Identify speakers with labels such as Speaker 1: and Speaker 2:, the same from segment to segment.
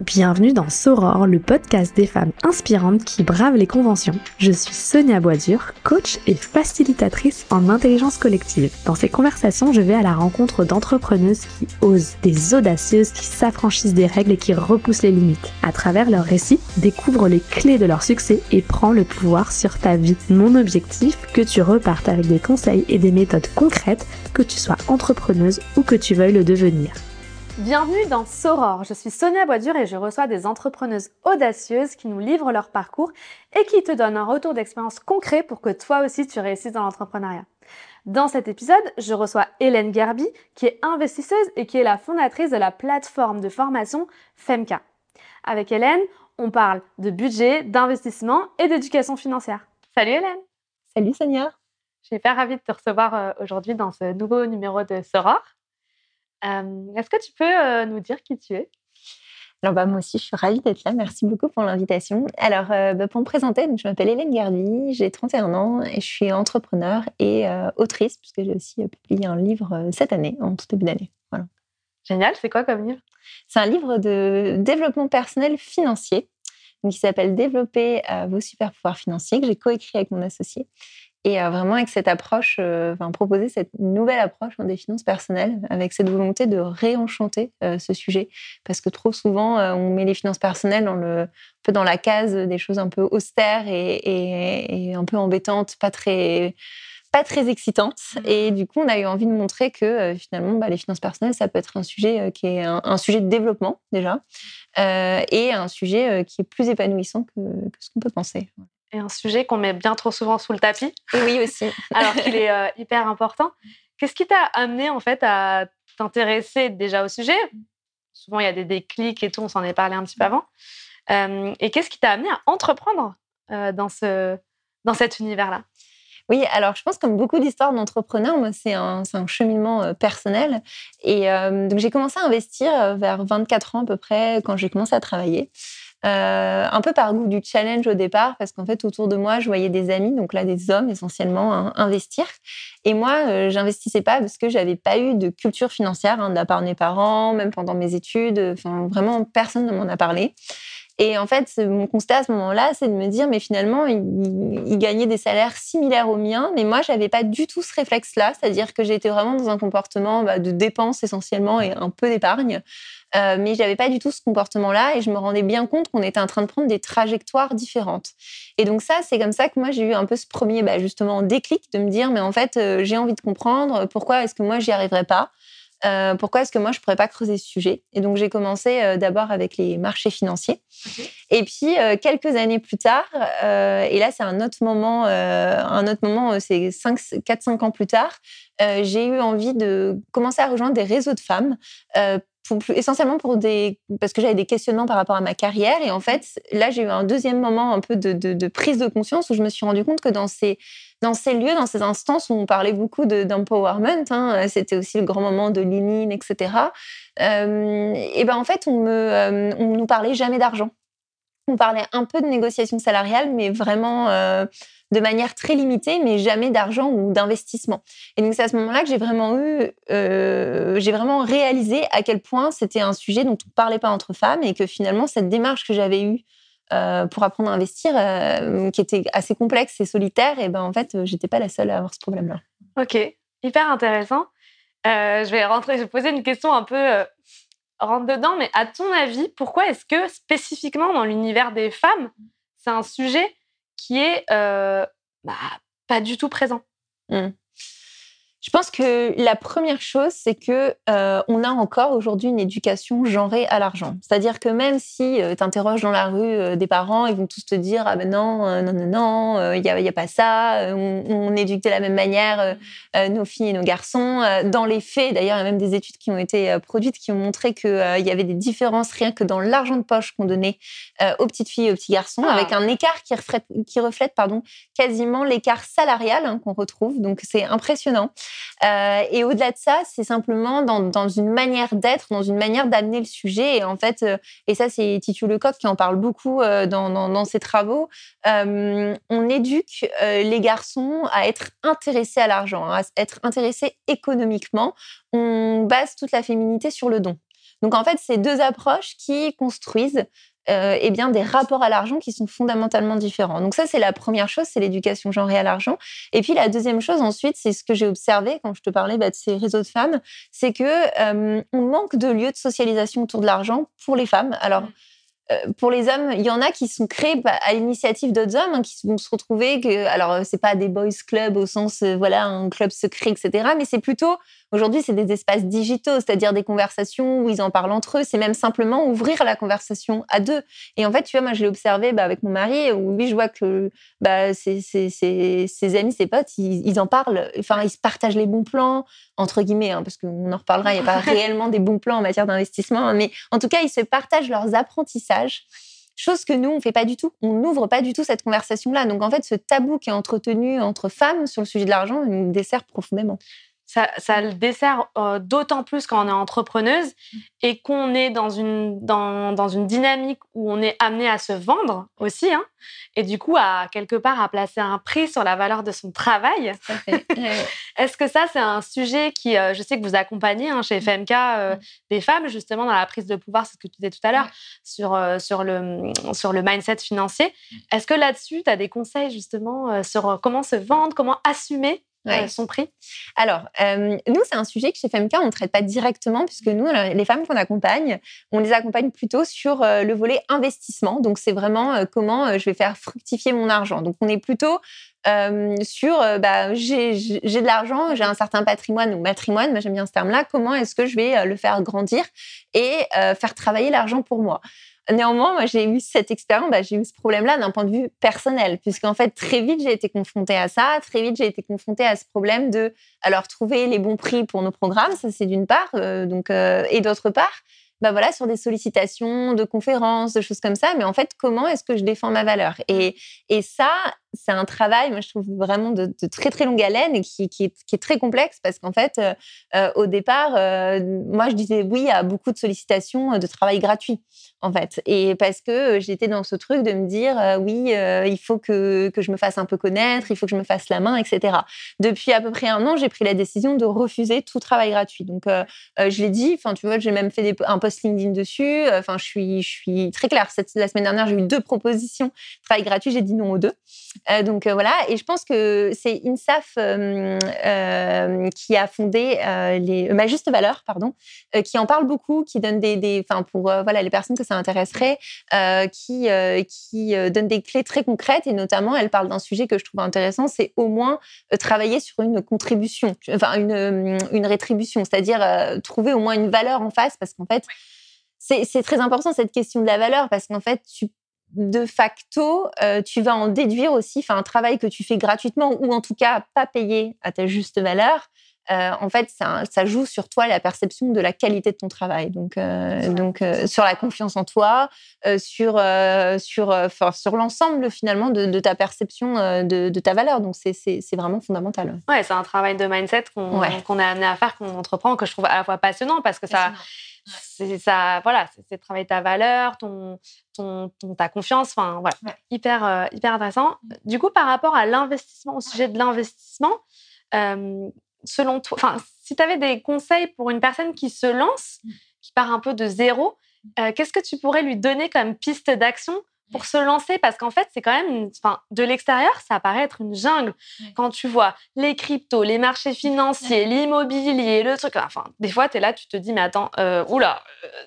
Speaker 1: Bienvenue dans Soror, le podcast des femmes inspirantes qui bravent les conventions. Je suis Sonia Boisdur, coach et facilitatrice en intelligence collective. Dans ces conversations, je vais à la rencontre d'entrepreneuses qui osent, des audacieuses qui s'affranchissent des règles et qui repoussent les limites. À travers leurs récits, découvre les clés de leur succès et prends le pouvoir sur ta vie. Mon objectif, que tu repartes avec des conseils et des méthodes concrètes, que tu sois entrepreneuse ou que tu veuilles le devenir. Bienvenue dans Soror. Je suis Sonia Boisdur et je reçois des entrepreneuses audacieuses qui nous livrent leur parcours et qui te donnent un retour d'expérience concret pour que toi aussi tu réussisses dans l'entrepreneuriat. Dans cet épisode, je reçois Hélène Gerby, qui est investisseuse et qui est la fondatrice de la plateforme de formation Femka. Avec Hélène, on parle de budget, d'investissement et d'éducation financière. Salut Hélène
Speaker 2: Salut Sonia
Speaker 1: Je suis hyper ravie de te recevoir euh, aujourd'hui dans ce nouveau numéro de Soror. Est-ce que tu peux nous dire qui tu es?
Speaker 2: Alors bah, moi aussi, je suis ravie d'être là. Merci beaucoup pour l'invitation. Alors bah, pour me présenter, je m'appelle Hélène Gardy, j'ai 31 ans et je suis entrepreneur et autrice puisque j'ai aussi publié un livre cette année, en tout début d'année. Voilà.
Speaker 1: Génial, c'est quoi comme livre?
Speaker 2: C'est un livre de développement personnel financier qui s'appelle Développer vos super pouvoirs financiers que j'ai coécrit avec mon associé et vraiment avec cette approche, enfin, proposer cette nouvelle approche des finances personnelles, avec cette volonté de réenchanter ce sujet, parce que trop souvent on met les finances personnelles dans le, un peu dans la case des choses un peu austères et, et, un peu embêtantes, pas très pas très excitantes. Mmh. Et du coup, on a eu envie de montrer que finalement, bah, les finances personnelles, ça peut être un sujet qui est un, sujet de développement déjà, et un sujet qui est plus épanouissant que, que ce qu'on peut penser
Speaker 1: et un sujet qu'on met bien trop souvent sous le tapis.
Speaker 2: Oui aussi.
Speaker 1: alors qu'il est euh, hyper important. Qu'est-ce qui t'a amené en fait à t'intéresser déjà au sujet? Souvent il y a des déclics et tout, on s'en est parlé un petit peu avant. Euh, et qu'est-ce qui t'a amené à entreprendre euh, dans, ce, dans cet univers-là?
Speaker 2: Oui, alors je pense comme beaucoup d'histoires d'entrepreneurs, moi c'est un, un, cheminement personnel. Et donc j'ai commencé à investir vers 24 ans à peu près quand j'ai commencé à travailler. Euh, un peu par goût du challenge au départ, parce qu'en fait, autour de moi, je voyais des amis, donc là, des hommes essentiellement, hein, investir. Et moi, euh, j'investissais pas parce que j'avais pas eu de culture financière hein, part mes parents, même pendant mes études. Enfin, vraiment, personne ne m'en a parlé. Et en fait, mon constat à ce moment-là, c'est de me dire, mais finalement, ils, gagnaient des salaires similaires aux miens, mais moi, j'avais pas du tout ce réflexe-là, c'est-à-dire que j'étais vraiment dans un comportement bah, de dépense essentiellement et un peu d'épargne. Euh, mais j'avais pas du tout ce comportement-là et je me rendais bien compte qu'on était en train de prendre des trajectoires différentes. Et donc ça, c'est comme ça que moi j'ai eu un peu ce premier, bah, justement, déclic de me dire, mais en fait, euh, j'ai envie de comprendre pourquoi est-ce que moi j'y arriverais pas? Euh, pourquoi est-ce que moi je pourrais pas creuser ce sujet? Et donc j'ai commencé euh, d'abord avec les marchés financiers, et puis euh, quelques années plus tard, et là c'est un autre moment, un autre moment, c'est 4-5 ans plus tard, j'ai eu envie de commencer à rejoindre des réseaux de femmes essentiellement pour des parce que j'avais des questionnements par rapport à ma carrière. Et en fait là j'ai eu un deuxième moment un peu de, prise de conscience où je me suis rendu compte que dans ces dans ces lieux dans ces instances où on parlait beaucoup d'empowerment hein, c'était aussi le grand moment de Lénine etc euh, et ben en fait on me euh, on nous parlait jamais d'argent. On parlait un peu de négociation salariale mais vraiment euh, de manière très limitée, mais jamais d'argent ou d'investissement. Et donc c'est à ce moment-là que j'ai vraiment eu, euh, j'ai vraiment réalisé à quel point c'était un sujet dont on ne parlait pas entre femmes et que finalement cette démarche que j'avais eue euh, pour apprendre à investir, euh, qui était assez complexe et solitaire, et ben en fait j'étais pas la seule à avoir ce problème-là.
Speaker 1: Ok, hyper intéressant. je vais rentrer, je vais poser une question un peu rentre dedans, mais à ton avis, pourquoi est-ce que spécifiquement dans l'univers des femmes, c'est un sujet qui est euh, bah, pas du tout présent.
Speaker 2: Mmh. Je pense que la première chose, c'est que euh, on a encore aujourd'hui une éducation genrée à l'argent. C'est-à-dire que même si euh, tu interroges dans la rue euh, des parents, ils vont tous te dire ah ben non, euh, non, non, non, il n'y a, y a, pas ça. On, on, éduque de la même manière nos filles et nos garçons. Dans les faits, d'ailleurs, il y a même des études qui ont été produites qui ont montré qu'il y avait des différences rien que dans l'argent de poche qu'on donnait aux petites filles et aux petits garçons, ah. avec un écart qui reflète, qui reflète pardon, quasiment l'écart salarial hein, qu'on retrouve. Donc c'est impressionnant. Euh, et au-delà de ça, c'est simplement dans, une manière d'être, dans une manière d'amener le sujet. Et en fait, euh, et ça, c'est Titu Lecoq qui en parle beaucoup euh, dans, dans, ses travaux. On éduque les garçons à être intéressés à l'argent, à être intéressés économiquement. On base toute la féminité sur le don. Donc en fait, c'est deux approches qui construisent euh, eh bien des rapports à l'argent qui sont fondamentalement différents. Donc ça, c'est la première chose, c'est l'éducation genrée à l'argent. Et puis la deuxième chose, ensuite, c'est ce que j'ai observé quand je te parlais bah, de ces réseaux de femmes, c'est que euh, on manque de lieux de socialisation autour de l'argent pour les femmes. Alors mmh. Euh, pour les hommes, il y en a qui sont créés bah, à l'initiative d'autres hommes, hein, qui vont se retrouver que, alors c'est pas des boys club au sens voilà un club secret, etc. Mais c'est plutôt aujourd'hui c'est des espaces digitaux, c'est-à-dire des conversations où ils en parlent entre eux. C'est même simplement ouvrir la conversation à deux. Et en fait, tu vois, moi je l'ai observé bah, avec mon mari où lui je vois que bah, ses, ses, amis, ses potes, ils, en parlent. Enfin, ils se partagent les bons plans entre guillemets, hein, parce qu'on en reparlera. Il n'y a pas réellement des bons plans en matière d'investissement, hein, mais en tout cas, ils se partagent leurs apprentissages Chose que nous, on fait pas du tout. On n'ouvre pas du tout cette conversation-là. Donc, en fait, ce tabou qui est entretenu entre femmes sur le sujet de l'argent nous dessert profondément
Speaker 1: ça, le dessert euh, d'autant plus quand on est entrepreneuse mmh. et qu'on est dans une, dans, dans, une dynamique où on est amené à se vendre aussi, hein, et du coup à quelque part à placer un prix sur la valeur de son travail. Est-ce que ça, c'est un sujet qui, euh, je sais que vous accompagnez hein, chez FMK euh, mmh. des femmes justement dans la prise de pouvoir, c'est ce que tu disais tout à l'heure, sur, sur, le, sur le mindset financier. Mmh. Est-ce que là-dessus, tu as des conseils justement sur comment se vendre, comment assumer euh, son prix
Speaker 2: Alors, euh, nous, c'est un sujet que chez FMK, on ne traite pas directement, puisque nous, les femmes qu'on accompagne, on les accompagne plutôt sur euh, le volet investissement. Donc, c'est vraiment comment je vais faire fructifier mon argent. Donc, on est plutôt sur bah, j'ai de l'argent, j'ai un certain patrimoine ou matrimoine, j'aime bien ce terme-là, comment est-ce que je vais le faire grandir et faire travailler l'argent pour moi? Néanmoins, moi, j'ai eu cette expérience, bah, j'ai eu ce problème-là d'un point de vue personnel, puisqu'en fait, très vite, j'ai été confrontée à ça. Très vite, j'ai été confrontée à ce problème de, alors, trouver les bons prix pour nos programmes, ça c'est d'une part, euh, donc, euh, et d'autre part, bah voilà, sur des sollicitations de conférences, de choses comme ça. Mais en fait, comment est-ce que je défends ma valeur? Et, et ça, c'est un travail, moi, je trouve vraiment de, très, très longue haleine et qui, est, très complexe parce qu'en fait, euh, euh, au départ, euh, moi, je disais oui à beaucoup de sollicitations de travail gratuit, en fait. Et parce que j'étais dans ce truc de me dire oui, il faut que, que je me fasse un peu connaître, il faut que je me fasse la main, etc. Depuis à peu près un an, j'ai pris la décision de refuser tout travail gratuit. Donc, je l'ai dit, enfin, tu vois, j'ai même fait un post LinkedIn dessus. Enfin, je suis, je suis très claire. Cette, la semaine dernière, j'ai eu deux propositions de travail gratuit, j'ai dit non aux deux. Euh, donc euh, voilà, et je pense que c'est INSAF euh, qui a fondé les, ma juste valeur, pardon, qui en parle beaucoup, qui donne des, enfin pour voilà les personnes que ça intéresserait, qui qui donne des clés très concrètes. Et notamment elle parle d'un sujet que je trouve intéressant, c'est au moins travailler sur une contribution, enfin une, une rétribution, c'est-à-dire trouver au moins une valeur en face, parce qu'en fait c'est très important cette question de la valeur parce qu'en fait, tu de facto, euh, tu vas en déduire aussi, enfin un travail que tu fais gratuitement ou en tout cas pas payé à ta juste valeur. Euh, en fait, ça, joue sur toi la perception de la qualité de ton travail. Donc, euh, donc sur la confiance en toi, sur sur sur l'ensemble finalement de, ta perception de, ta valeur. Donc c'est vraiment fondamental.
Speaker 1: Ouais, c'est un travail de mindset qu'on est amené à faire, qu'on entreprend, que je trouve à la fois passionnant parce que ça c'est ça, voilà, c'est travailler ta valeur, ton, ton, ta confiance, enfin voilà, hyper, euh, hyper intéressant. Mmh. Du coup, par rapport à l'investissement, au sujet de l'investissement, euh, selon toi, enfin, si tu avais des conseils pour une personne qui se lance, mmh. qui part un peu de zéro, mmh. euh, qu'est-ce que tu pourrais lui donner comme piste d'action pour se lancer? Parce qu'en fait, c'est quand même, enfin, de l'extérieur, ça paraît être une jungle. Quand tu vois les cryptos, les marchés financiers, l'immobilier, le truc, enfin, des fois, tu es là, tu te dis, mais attends, euh, oula,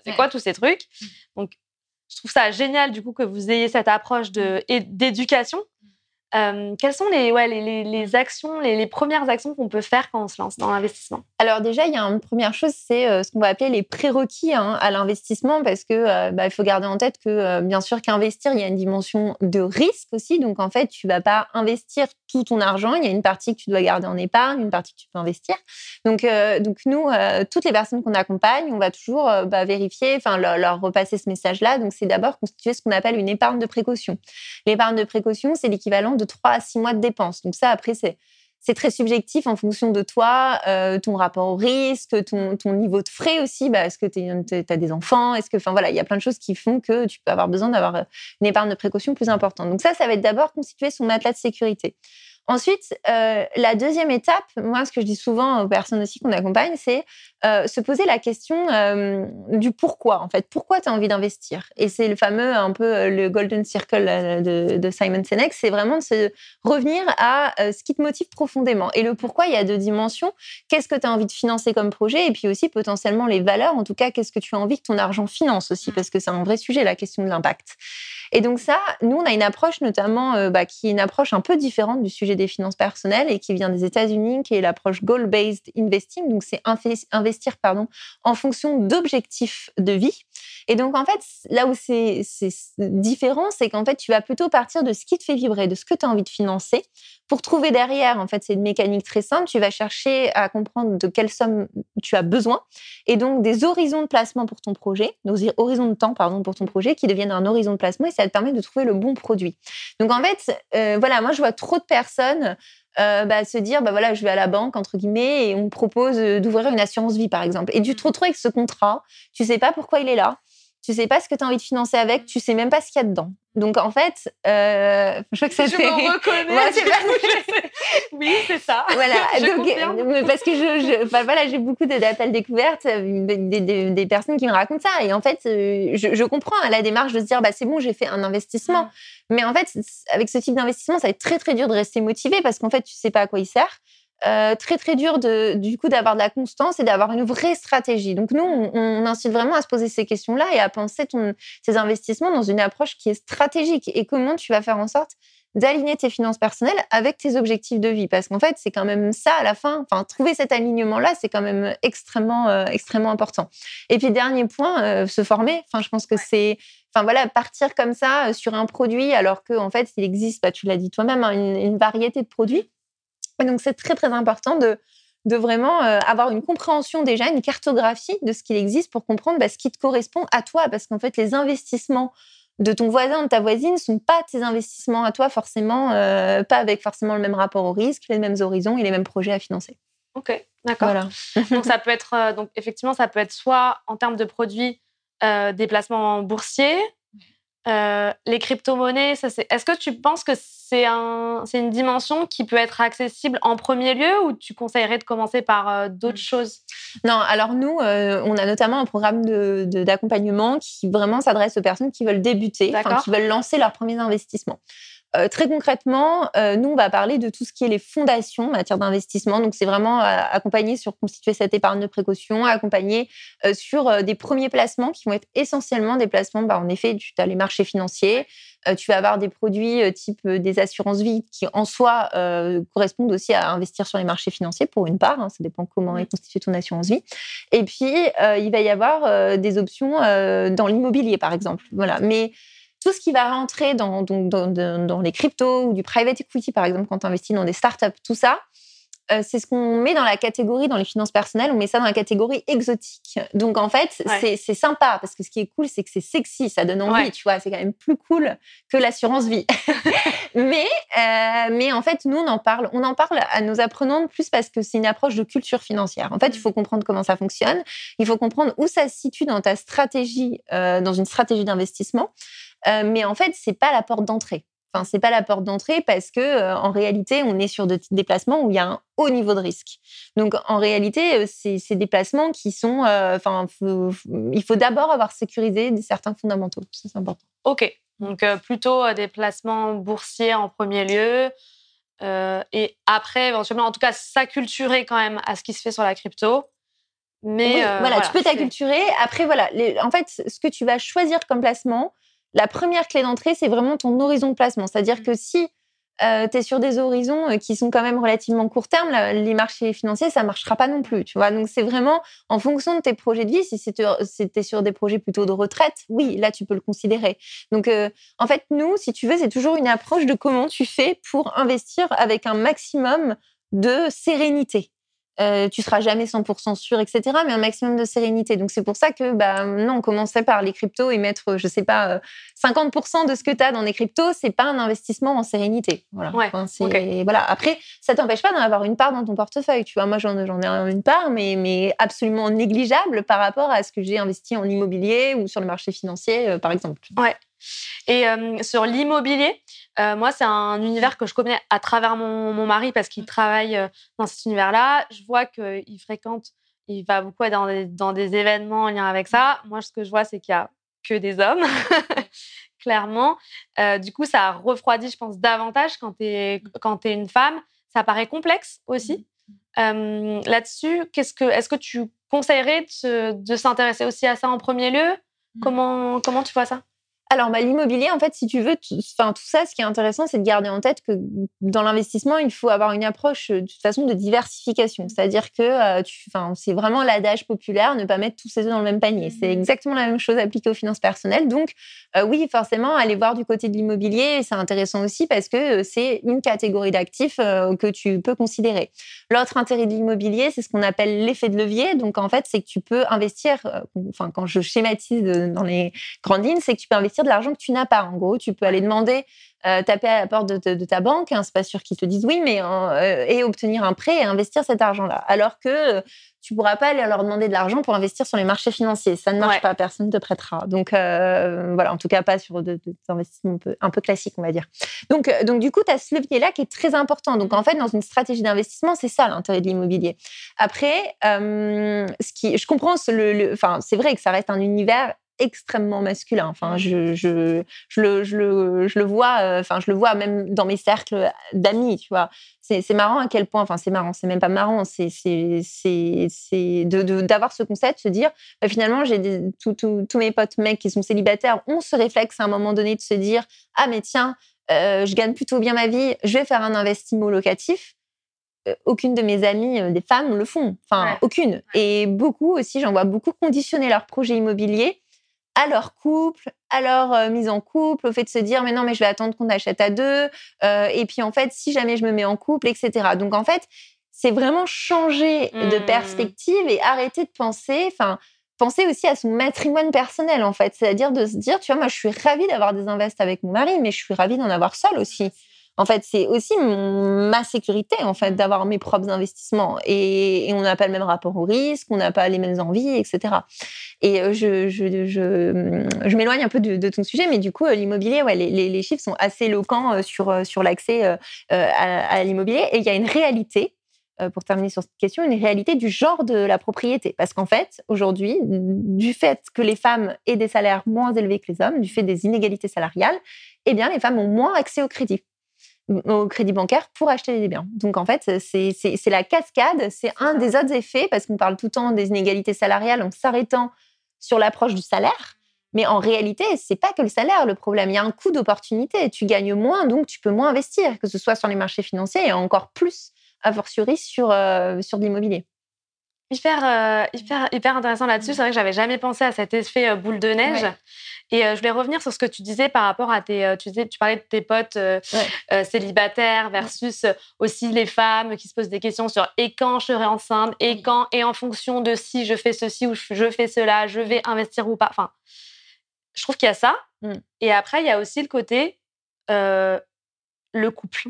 Speaker 1: c'est quoi tous ces trucs? Donc, je trouve ça génial, du coup, que vous ayez cette approche d'éducation quelles sont les, actions, les, premières actions qu'on peut faire quand on se lance dans l'investissement?
Speaker 2: Alors déjà, il y a une première chose, c'est ce qu'on va appeler les prérequis hein, à l'investissement, parce que bah, il faut garder en tête que bien sûr qu'investir, il y a une dimension de risque aussi. Donc en fait, tu vas pas investir tout ton argent. Il y a une partie que tu dois garder en épargne, une partie que tu peux investir. Donc donc nous, toutes les personnes qu'on accompagne, on va toujours bah, vérifier, enfin leur, repasser ce message-là. Donc c'est d'abord constituer ce qu'on appelle une épargne de précaution. L'épargne de précaution, c'est l'équivalent de de 3 à 6 mois de dépenses. Donc ça, après, c'est c'est très subjectif en fonction de toi, euh, ton rapport au risque, ton, ton, niveau de frais aussi. Bah, est-ce que tu as des enfants? Est-ce que, enfin voilà, il y a plein de choses qui font que tu peux avoir besoin d'avoir une épargne de précaution plus importante. Donc ça, ça va être d'abord constituer son matelas de sécurité. Ensuite, euh, la deuxième étape, moi, ce que je dis souvent aux personnes aussi qu'on accompagne, c'est euh, se poser la question euh, du pourquoi, en fait. Pourquoi tu as envie d'investir? Et c'est le fameux, un peu, le golden circle de, de Simon Sinek, c'est vraiment de se revenir à ce qui te motive profondément. Et le pourquoi, il y a deux dimensions. Qu'est-ce que tu as envie de financer comme projet? Et puis aussi, potentiellement, les valeurs. En tout cas, qu'est-ce que tu as envie que ton argent finance aussi? Parce que c'est un vrai sujet, la question de l'impact. Et donc ça, nous, on a une approche notamment bah, qui est une approche un peu différente du sujet des finances personnelles et qui vient des États-Unis, qui est l'approche goal-based investing. Donc, c'est investir pardon, en fonction d'objectifs de vie. Et donc, en fait, là où c'est différent, c'est qu'en fait, tu vas plutôt partir de ce qui te fait vibrer, de ce que tu as envie de financer. Pour trouver derrière, en fait, c'est une mécanique très simple. Tu vas chercher à comprendre de quelle somme tu as besoin et donc des horizons de placement pour ton projet, des horizons de temps, pardon, pour ton projet qui deviennent un horizon de placement et ça te permet de trouver le bon produit. Donc, en fait, euh, voilà, moi, je vois trop de personnes euh, bah, se dire bah voilà je vais à la banque entre guillemets et on me propose d'ouvrir une assurance vie par exemple et tu te retrouves avec ce contrat tu sais pas pourquoi il est là tu sais pas ce que tu as envie de financer avec, tu sais même pas ce qu'il y a dedans. Donc en fait, euh,
Speaker 1: je crois que ça je me reconnais. Moi, pas... oui, c'est ça.
Speaker 2: Voilà. donc, euh, parce que je, voilà, j'ai beaucoup d'appels découvertes, euh, des, des, personnes qui me racontent ça. Et en fait, euh, je, je comprends hein, la démarche de se dire bah c'est bon, j'ai fait un investissement. Mais en fait, avec ce type d'investissement, ça va être très très dur de rester motivé parce qu'en fait, tu sais pas à quoi il sert. Euh, très très dur de, du coup d'avoir de la constance et d'avoir une vraie stratégie. Donc nous, on, incite vraiment à se poser ces questions-là et à penser ton, ces investissements dans une approche qui est stratégique et comment tu vas faire en sorte d'aligner tes finances personnelles avec tes objectifs de vie? Parce qu'en fait, c'est quand même ça à la fin. Enfin, trouver cet alignement-là, c'est quand même extrêmement, euh, extrêmement important. Et puis, dernier point, euh, se former. Enfin, je pense que c'est, enfin voilà, partir comme ça sur un produit alors qu'en en fait, il existe, bah, tu l'as dit toi-même, hein, une, une, variété de produits donc, c'est très, très important de, de vraiment euh, avoir une compréhension déjà, une cartographie de ce qu'il existe pour comprendre bah, ce qui te correspond à toi. Parce qu'en fait, les investissements de ton voisin, de ta voisine, ne sont pas tes investissements à toi forcément, euh, pas avec forcément le même rapport au risque, les mêmes horizons et les mêmes projets à financer.
Speaker 1: Ok, d'accord. Voilà. donc ça peut être, euh, donc effectivement, ça peut être soit en termes de produits, des placements boursiers, euh, les crypto-monnaies, ça c'est. Est-ce que tu penses que c'est un, c'est une dimension qui peut être accessible en premier lieu ou tu conseillerais de commencer par euh, d'autres mmh. choses?
Speaker 2: Non, alors nous, euh, on a notamment un programme de, d'accompagnement qui vraiment s'adresse aux personnes qui veulent débuter, qui veulent lancer leurs premiers investissements. Euh, très concrètement, euh, nous, on va parler de tout ce qui est les fondations en matière d'investissement. Donc, c'est vraiment euh, accompagner sur constituer cette épargne de précaution, accompagner sur des premiers placements qui vont être essentiellement des placements. Bah, en effet, tu as les marchés financiers, tu vas avoir des produits type des assurances vie qui, en soi, correspondent aussi à investir sur les marchés financiers pour une part. Hein, ça dépend comment est constituée ton assurance vie. Et puis, il va y avoir des options dans l'immobilier, par exemple. Voilà. Mais tout ce qui va rentrer dans, dans, les cryptos ou du private equity, par exemple, quand tu investis dans des startups, tout ça, euh, c'est ce qu'on met dans la catégorie, dans les finances personnelles, on met ça dans la catégorie exotique. Donc en fait, c'est sympa parce que ce qui est cool, c'est que c'est sexy, ça donne envie, tu vois, c'est quand même plus cool que l'assurance vie. mais, euh, mais en fait, nous, on en parle, on en parle à nos apprenants plus parce que c'est une approche de culture financière. En fait, il faut comprendre comment ça fonctionne, il faut comprendre où ça se situe dans ta stratégie, euh, dans une stratégie d'investissement. Euh, mais en fait, c'est pas la porte d'entrée. Enfin, c'est pas la porte d'entrée parce que euh, en réalité, on est sur des déplacements où il y a un haut niveau de risque. Donc, en réalité, euh, c'est des placements qui sont. Enfin, il faut d'abord avoir sécurisé certains fondamentaux. C'est important.
Speaker 1: Ok. Donc, plutôt des placements boursiers en premier lieu. et après, éventuellement, en tout cas, s'acculturer quand même à ce qui se fait sur la crypto.
Speaker 2: Mais voilà, voilà, tu peux t'acculturer. Après, voilà, en fait, ce que tu vas choisir comme placement, la première clé d'entrée, c'est vraiment ton horizon de placement. C'est-à-dire mmh. que si euh, tu es sur des horizons euh, qui sont quand même relativement court terme, les marchés financiers, ça marchera pas non plus. Tu vois Donc, c'est vraiment en fonction de tes projets de vie. Si c'était sur des projets plutôt de retraite, oui, là, tu peux le considérer. Donc, euh, en fait, nous, si tu veux, c'est toujours une approche de comment tu fais pour investir avec un maximum de sérénité. Euh, tu seras jamais 100% sûr, etc. Mais un maximum de sérénité. Donc c'est pour ça que bah non, on commençait par les cryptos et mettre, je sais pas, 50% euh, de ce que tu as dans les cryptos, c'est pas un investissement en sérénité. Voilà. voilà. Après, ça t'empêche pas d'en avoir une part dans ton portefeuille. Tu vois, moi j'en ai une part, mais mais absolument négligeable par rapport à ce que j'ai investi en immobilier ou sur le marché financier, euh, par exemple.
Speaker 1: Ouais. Et sur l'immobilier, moi, c'est un univers que je connais à travers mon, mon mari parce qu'il travaille dans cet univers-là. Je vois qu'il fréquente, il va beaucoup dans des, dans des événements en lien avec ça. Moi, ce que je vois, c'est qu'il y a que des hommes, clairement. du coup, ça refroidit, je pense, davantage quand tu es, quand es une femme. Ça paraît complexe aussi. Mmh. Là-dessus, qu'est-ce que, est-ce que tu conseillerais de, s'intéresser aussi à ça en premier lieu? Mmh. comment, comment tu vois ça?
Speaker 2: Alors, bah, l'immobilier, en fait, si tu veux, enfin, tout ça, ce qui est intéressant, c'est de garder en tête que dans l'investissement, il faut avoir une approche de toute façon de diversification. C'est-à-dire que euh, c'est vraiment l'adage populaire, ne pas mettre tous ses œufs dans le même panier. C'est mmh. exactement la même chose appliquée aux finances personnelles. Donc, euh, oui, forcément, aller voir du côté de l'immobilier, c'est intéressant aussi parce que euh, c'est une catégorie d'actifs que tu peux considérer. L'autre intérêt de l'immobilier, c'est ce qu'on appelle l'effet de levier. Donc, en fait, c'est que tu peux investir, enfin, quand je schématise dans les grandes lignes, c'est que tu peux investir de l'argent que tu n'as pas. En gros, tu peux aller demander, euh, taper à la porte de, ta banque, hein, c'est pas sûr qu'ils te disent oui, mais euh, et obtenir un prêt et investir cet argent-là. Alors que euh, tu pourras pas aller leur demander de l'argent pour investir sur les marchés financiers. Ça ne marche pas, personne ne te prêtera. Donc voilà, en tout cas pas sur des investissements un peu, un peu, classiques, on va dire. Donc, donc du coup, tu as ce levier-là qui est très important. Donc en fait, dans une stratégie d'investissement, c'est ça l'intérêt de l'immobilier. Après, ce qui, je comprends, le, enfin, c'est vrai que ça reste un univers extrêmement masculin. Enfin, je, je, je, le, je, le, je le vois, euh, enfin, je le vois même dans mes cercles d'amis, tu vois. C'est marrant à quel point, enfin, c'est marrant, c'est même pas marrant, c'est d'avoir ce concept, se dire, bah, finalement, j'ai tous mes potes mecs qui sont célibataires ont ce réflexe à un moment donné de se dire, ah, mais tiens, euh, je gagne plutôt bien ma vie, je vais faire un investissement locatif. Euh, aucune de mes amies, des femmes, le font. Enfin, aucune. Et beaucoup aussi, j'en vois beaucoup conditionner leur projet immobilier à leur couple, à leur euh, mise en couple, au fait de se dire mais non mais je vais attendre qu'on achète à deux, euh, et puis en fait si jamais je me mets en couple, etc. Donc en fait c'est vraiment changer de mmh. perspective et arrêter de penser, enfin penser aussi à son matrimoine personnel en fait, c'est-à-dire de se dire tu vois moi je suis ravie d'avoir des invests avec mon mari, mais je suis ravie d'en avoir seul aussi. En fait, c'est aussi ma sécurité, en fait, d'avoir mes propres investissements. Et, on n'a pas le même rapport au risque, on n'a pas les mêmes envies, etc. Et euh, je, je, m'éloigne un peu de, ton sujet, mais du coup, euh, l'immobilier, ouais, les, les, chiffres sont assez éloquents euh, sur, sur l'accès à, à l'immobilier. Et il y a une réalité pour terminer sur cette question, une réalité du genre de la propriété. Parce qu'en fait, aujourd'hui, du fait que les femmes aient des salaires moins élevés que les hommes, du fait des inégalités salariales, eh bien, les femmes ont moins accès au crédit au crédit bancaire pour acheter des biens. Donc en fait, c'est la cascade, c'est un des autres effets, parce qu'on parle tout le temps des inégalités salariales en s'arrêtant sur l'approche du salaire. Mais en réalité, c'est pas que le salaire le problème. Il y a un coût d'opportunité. Tu gagnes moins, donc tu peux moins investir, que ce soit sur les marchés financiers et encore plus, a fortiori, sur, euh, sur de l'immobilier.
Speaker 1: Hyper, euh, hyper, hyper intéressant là-dessus. C'est vrai que j'avais jamais pensé à cet effet euh, boule de neige. Et euh, je voulais revenir sur ce que tu disais par rapport à tes. Euh, tu, disais, tu parlais de tes potes euh, célibataires versus aussi les femmes qui se posent des questions sur et quand je serai enceinte, et quand, et en fonction de si je fais ceci ou je fais cela, je vais investir ou pas. Enfin, je trouve qu'il y a ça. Mmh. Et après, il y a aussi le côté le couple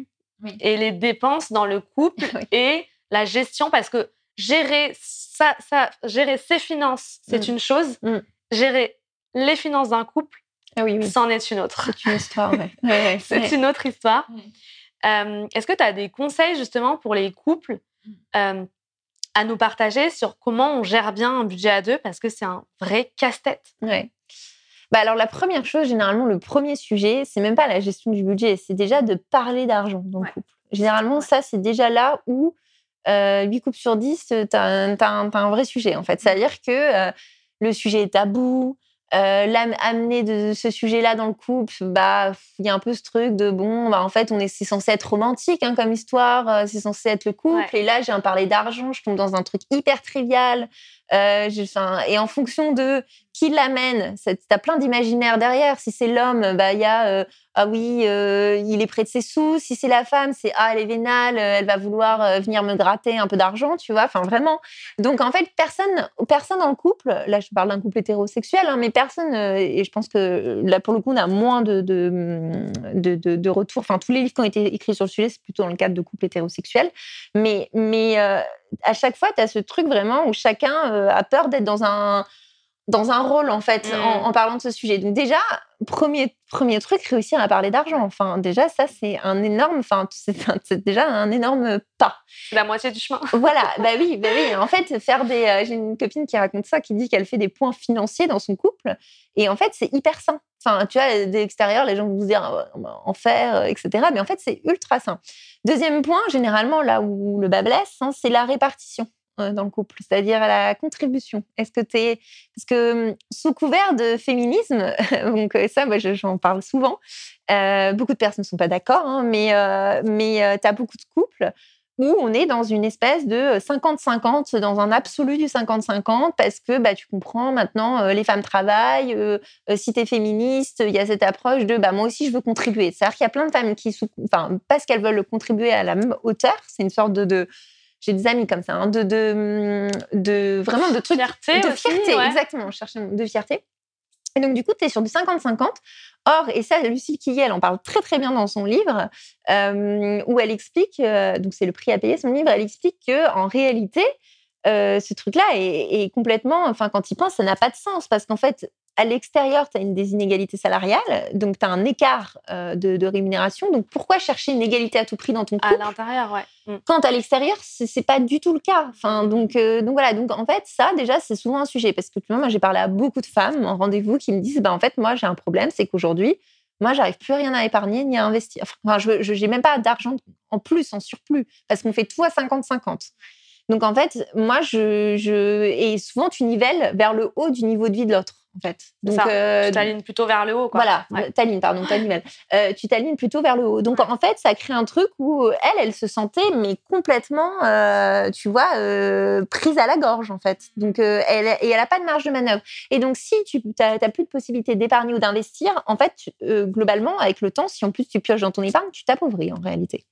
Speaker 1: et les dépenses dans le couple et la gestion parce que gérer ça, ça gérer ses finances, c'est mmh. une chose. Mmh. Gérer les finances d'un couple, ah oui, c'en est une autre.
Speaker 2: C'est une histoire,
Speaker 1: C'est une autre histoire. Euh, est-ce que tu as des conseils justement pour les couples mm. euh, à nous partager sur comment on gère bien un budget à deux? Parce que c'est un vrai casse-tête.
Speaker 2: Ouais. Bah alors la première chose, généralement, le premier sujet, c'est même pas la gestion du budget, c'est déjà de parler d'argent dans le couple. Généralement, ça, c'est déjà là où euh, 8 couples sur 10, tu as, un vrai sujet, en fait. C'est-à-dire que euh, le sujet est tabou, euh, amener de ce sujet-là dans le couple, bah il y a un peu ce truc de bon, bah en fait on est c'est censé être romantique hein, comme histoire, euh, c'est censé être le couple et là j'ai un parler d'argent, je tombe dans un truc hyper trivial. Euh, et en fonction de qui l'amène, tu as plein d'imaginaires derrière. Si c'est l'homme, bah il y a euh, ah oui, euh, il est près de ses sous. Si c'est la femme, c'est ah elle est vénale, elle va vouloir venir me gratter un peu d'argent, tu vois. Enfin vraiment. Donc en fait personne, personne dans le couple. Là je parle d'un couple hétérosexuel, hein, mais personne. et je pense que là pour le coup on a moins de de, de, de, retours. Enfin tous les livres qui ont été écrits sur le sujet, c'est plutôt dans le cadre de couples hétérosexuels. Mais à chaque fois, tu as ce truc vraiment où chacun a peur d'être dans un dans un rôle en fait en,
Speaker 1: Mmh.
Speaker 2: parlant de ce sujet. Donc déjà, premier premier truc, réussir à parler d'argent. Enfin déjà ça c'est un énorme, enfin c'est déjà un énorme pas.
Speaker 1: C'est la moitié du chemin.
Speaker 2: Voilà, bah oui, bah oui. En fait, faire des, euh, j'ai une copine qui raconte ça, qui dit qu'elle fait des points financiers dans son couple, et en fait c'est hyper sain. Enfin, tu vois, d'extérieur, les gens vont vous dire va en faire, euh, etc. Mais en fait c'est ultra sain. Deuxième point, généralement là où le bas blesse, hein, c'est la répartition euh, dans le couple, c'est-à-dire la contribution. Est-ce que tu es. Parce que hum, sous couvert de féminisme, donc euh, ça, moi, je- j'en parle souvent, euh, beaucoup de personnes ne sont pas d'accord, hein, mais, euh, mais tu as beaucoup de couples où on est dans une espèce de 50-50, dans un absolu du 50-50, parce que bah, tu comprends maintenant, euh, les femmes travaillent, euh, euh, si tu es féministe, il y a cette approche de bah, moi aussi je veux contribuer. C'est-à-dire qu'il y a plein de femmes qui, sous- enfin, parce qu'elles veulent contribuer à la même hauteur, c'est une sorte de j'ai des amis comme ça, hein, de, de, de vraiment de trucs
Speaker 1: Fierté
Speaker 2: de
Speaker 1: aussi,
Speaker 2: fierté,
Speaker 1: ouais.
Speaker 2: exactement, je cherchais de fierté. Et donc, du coup, tu es sur du 50-50. Or, et ça, Lucille Quillet, elle en parle très, très bien dans son livre, euh, où elle explique, euh, donc c'est le prix à payer son livre, elle explique que en réalité, euh, ce truc-là est, est complètement, enfin, quand il pense, ça n'a pas de sens, parce qu'en fait, à l'extérieur, tu as une des inégalités salariales, donc tu as un écart euh, de, de rémunération. Donc, pourquoi chercher une égalité à tout prix dans ton
Speaker 1: À
Speaker 2: couple
Speaker 1: l'intérieur, ouais. Mm.
Speaker 2: quand à l'extérieur, c'est pas du tout le cas. Enfin, donc, euh, donc voilà. Donc en fait, ça déjà, c'est souvent un sujet parce que tu vois, moi, j'ai parlé à beaucoup de femmes en rendez-vous qui me disent, bah en fait, moi, j'ai un problème, c'est qu'aujourd'hui, moi, j'arrive plus rien à épargner ni à investir. Enfin, je j'ai même pas d'argent en plus, en surplus, parce qu'on fait tout à 50-50. Donc en fait, moi, je, je et souvent tu nivelles vers le haut du niveau de vie de l'autre. En fait. Donc
Speaker 1: ça.
Speaker 2: euh,
Speaker 1: Tu t'alignes plutôt vers le haut, quoi.
Speaker 2: voilà,
Speaker 1: Ouais.
Speaker 2: t'alignes, pardon, t'alignes. Euh, tu t'alignes plutôt vers le haut. Donc, en fait, ça crée un truc où elle, elle se sentait, mais complètement, euh, tu vois, euh, prise à la gorge, en fait. Donc, elle, et elle n'a pas de marge de manœuvre. Et donc, si tu n'as plus de possibilité d'épargner ou d'investir, en fait, tu- globalement, avec le temps, si en plus tu pioches dans ton épargne, tu t'appauvris, en réalité.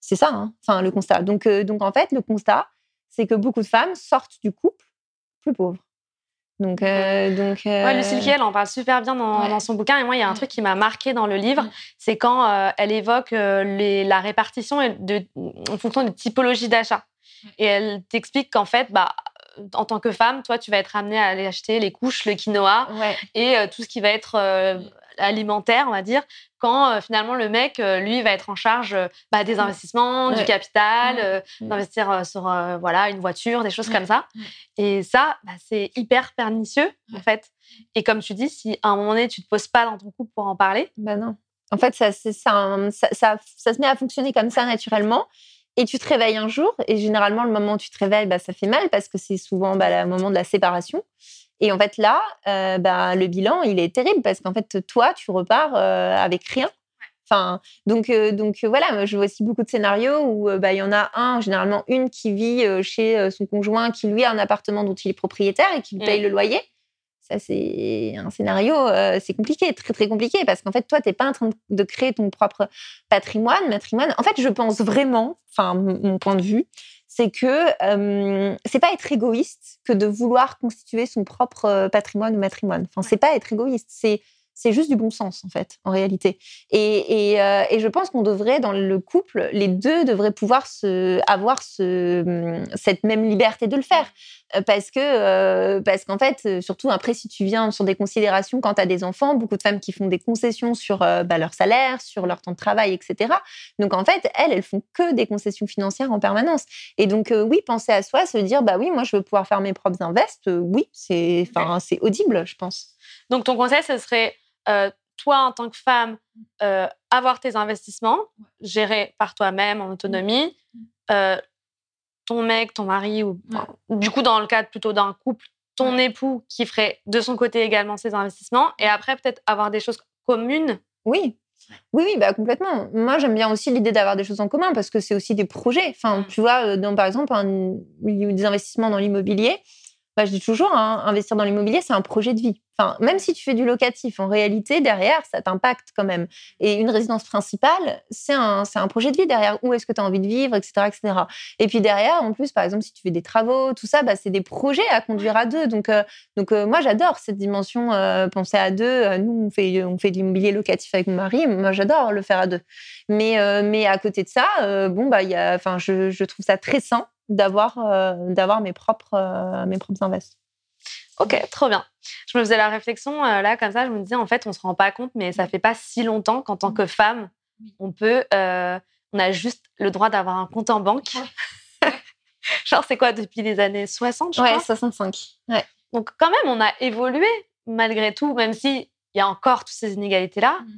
Speaker 2: C'est ça, hein, enfin, le constat. Donc, donc, en fait, le constat, c'est que beaucoup de femmes sortent du couple plus pauvres. Donc, euh, donc euh,
Speaker 1: Ouais, Lucille Kiel en parle super bien dans,
Speaker 2: Ouais.
Speaker 1: dans son bouquin. Et moi, il y a un truc qui m'a marqué dans le livre,
Speaker 2: Mm.
Speaker 1: c'est quand euh, elle évoque euh, les- la répartition de, en fonction des typologies d'achat. Et elle t'explique qu'en fait, bah, en tant que femme, toi, tu vas être amenée à aller acheter les couches, le quinoa
Speaker 2: ouais.
Speaker 1: et euh, tout ce qui va être euh, alimentaire, on va dire, quand euh, finalement le mec, euh, lui, va être en charge euh, bah, des investissements, du capital,
Speaker 2: Ouais.
Speaker 1: euh,
Speaker 2: Mm.
Speaker 1: d'investir sur euh, voilà, une voiture, des choses
Speaker 2: Ouais.
Speaker 1: comme ça. Et ça, bah, c'est hyper pernicieux, en fait. Et comme tu dis, si à un moment donné, tu te poses pas dans ton couple pour en parler,
Speaker 2: Bah non. En fait, ça, ça, ça, ça, ça se met à fonctionner comme ça naturellement. Et tu te réveilles un jour, et généralement, le moment où tu te réveilles, bah, ça fait mal parce que c'est souvent bah, le moment de la séparation. Et en fait, là, euh, bah, le bilan, il est terrible parce qu'en fait, toi, tu repars euh, avec rien. Enfin, donc, euh, donc voilà, je vois aussi beaucoup de scénarios où bah, il y en a un, généralement une qui vit chez son conjoint, qui lui a un appartement dont il est propriétaire et qui lui paye
Speaker 1: Mm.
Speaker 2: le loyer. Ça, c'est un scénario, c'est compliqué, très très compliqué, parce qu'en fait, toi, tu n'es pas en train de créer ton propre patrimoine, matrimoine. En fait, je pense vraiment, enfin, mon point de vue, c'est que euh, c'est pas être égoïste que de vouloir constituer son propre euh, patrimoine ou matrimoine. Enfin, c'est pas être égoïste, c'est c'est juste du bon sens en fait, en réalité. Euh, et je pense qu'on devrait, dans le couple, les deux devraient pouvoir avoir ce, cette même liberté de le faire. Euh, Parce que, euh, parce qu'en fait, euh, surtout après, si tu viens sur des considérations quand tu as des enfants, beaucoup de femmes qui font des concessions sur bah, leur salaire, sur leur temps de travail, etc. Donc en fait, elles, elles font que des concessions financières en permanence. Et donc, oui, penser à soi, se dire, bah oui, moi, je veux pouvoir faire mes propres invests, euh, oui, c'est c'est audible, je pense.
Speaker 1: Donc ton conseil, ce serait, euh, toi, en tant que femme, euh, avoir tes investissements, gérés par toi-même en autonomie. Euh, ton mec, ton mari, ou enfin, du coup, dans le cadre plutôt d'un couple, ton époux qui ferait de son côté également ses investissements. Et après, peut-être avoir des choses communes.
Speaker 2: Oui. Oui, oui, bah complètement. Moi, j'aime bien aussi l'idée d'avoir des choses en commun parce que c'est aussi des projets. Enfin,
Speaker 1: Mm.
Speaker 2: tu vois, dans, par exemple, un- des investissements dans l'immobilier, bah, je dis toujours, hein, investir dans l'immobilier, c'est un projet de vie. Enfin, même si tu fais du locatif, en réalité, derrière, ça t'impacte quand même. Et une résidence principale, c'est un, projet de vie derrière. Où est-ce que tu as envie de vivre, etc., etc. Et puis derrière, en plus, par exemple, si tu fais des travaux, tout ça, bah, c'est des projets à conduire à deux. Donc, euh, euh, moi, j'adore cette dimension euh, penser à deux. Euh, nous, on fait, on fait de l'immobilier locatif avec mon mari. Moi, j'adore le faire à deux. Mais, à côté de ça, bon, bah, y a, je, je trouve ça très sain d'avoir euh, d'avoir mes propres, euh, mes propres invests.
Speaker 1: Ok, trop bien. Je me faisais la réflexion là, comme ça, je me disais, en fait, on se rend pas compte, mais ça fait pas si longtemps qu'en tant que femme, on peut, on a juste le droit d'avoir un compte en banque. Genre, c'est quoi, depuis les années 60, je
Speaker 2: ouais, 65. Ouais.
Speaker 1: Donc, quand même, on a évolué malgré tout, même s'il y a encore toutes ces inégalités-là. Mmh.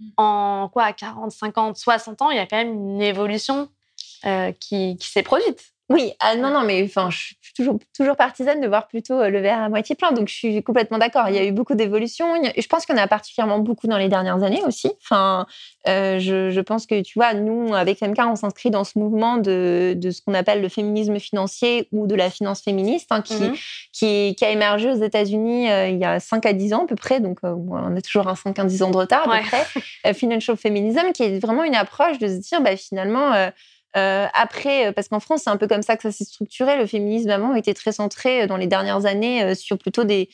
Speaker 1: Mmh. En quoi, 40, 50, 60 ans, il y a quand même une évolution euh, qui, qui s'est produite.
Speaker 2: Oui, ah, non, non, mais enfin, je suis toujours, toujours partisane de voir plutôt euh, le verre à moitié plein. Donc, je suis complètement d'accord. Il y a eu beaucoup d'évolutions. Je pense qu'il y en a particulièrement beaucoup dans les dernières années aussi. Enfin, euh, je, je, pense que, tu vois, nous, avec MK, on s'inscrit dans ce mouvement de, de ce qu'on appelle le féminisme financier ou de la finance féministe, hein, qui, mmh qui, qui, a émergé aux États-Unis euh, il y a 5 à 10 ans à peu près. Donc, on a toujours un 5 à 10 ans de retard à peu près. financial feminism, qui est vraiment une approche de se dire, bah, finalement, euh, après, euh, parce qu'en France, c'est un peu comme ça que ça s'est structuré. Le féminisme avant était très centré euh, dans les dernières années sur plutôt des,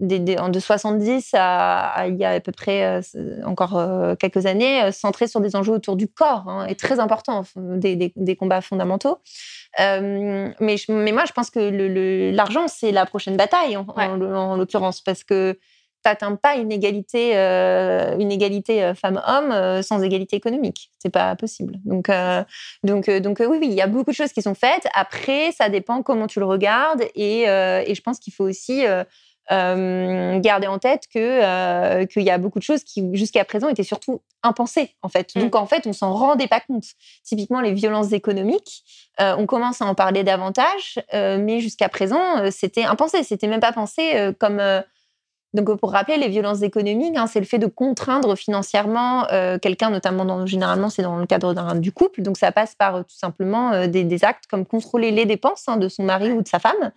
Speaker 2: des, de 70 à, il y a à peu près encore quelques années, centré sur des enjeux autour du corps hein, et très important, des, des, des combats fondamentaux. mais, mais moi, je pense que l'argent, c'est la prochaine bataille en, en l'occurrence, parce que n'atteins pas une égalité, euh, une égalité euh, femmes-hommes euh, sans égalité économique. C'est pas possible. Donc, donc, donc oui, oui, il y a beaucoup de choses qui sont faites. Après, ça dépend comment tu le regardes. Et, et je pense qu'il faut aussi garder en tête que qu'il y a beaucoup de choses qui jusqu'à présent étaient surtout impensées en fait. Mmh. Donc en fait, on s'en rendait pas compte. Typiquement les violences économiques, on commence à en parler davantage, mais jusqu'à présent, c'était impensé. C'était même pas pensé comme donc, pour rappeler, les violences économiques, hein, c'est le fait de contraindre financièrement euh, quelqu'un, notamment généralement, c'est dans le cadre du couple. Donc, ça passe par euh, tout simplement euh, des, actes comme contrôler les dépenses hein, de son mari ou de sa femme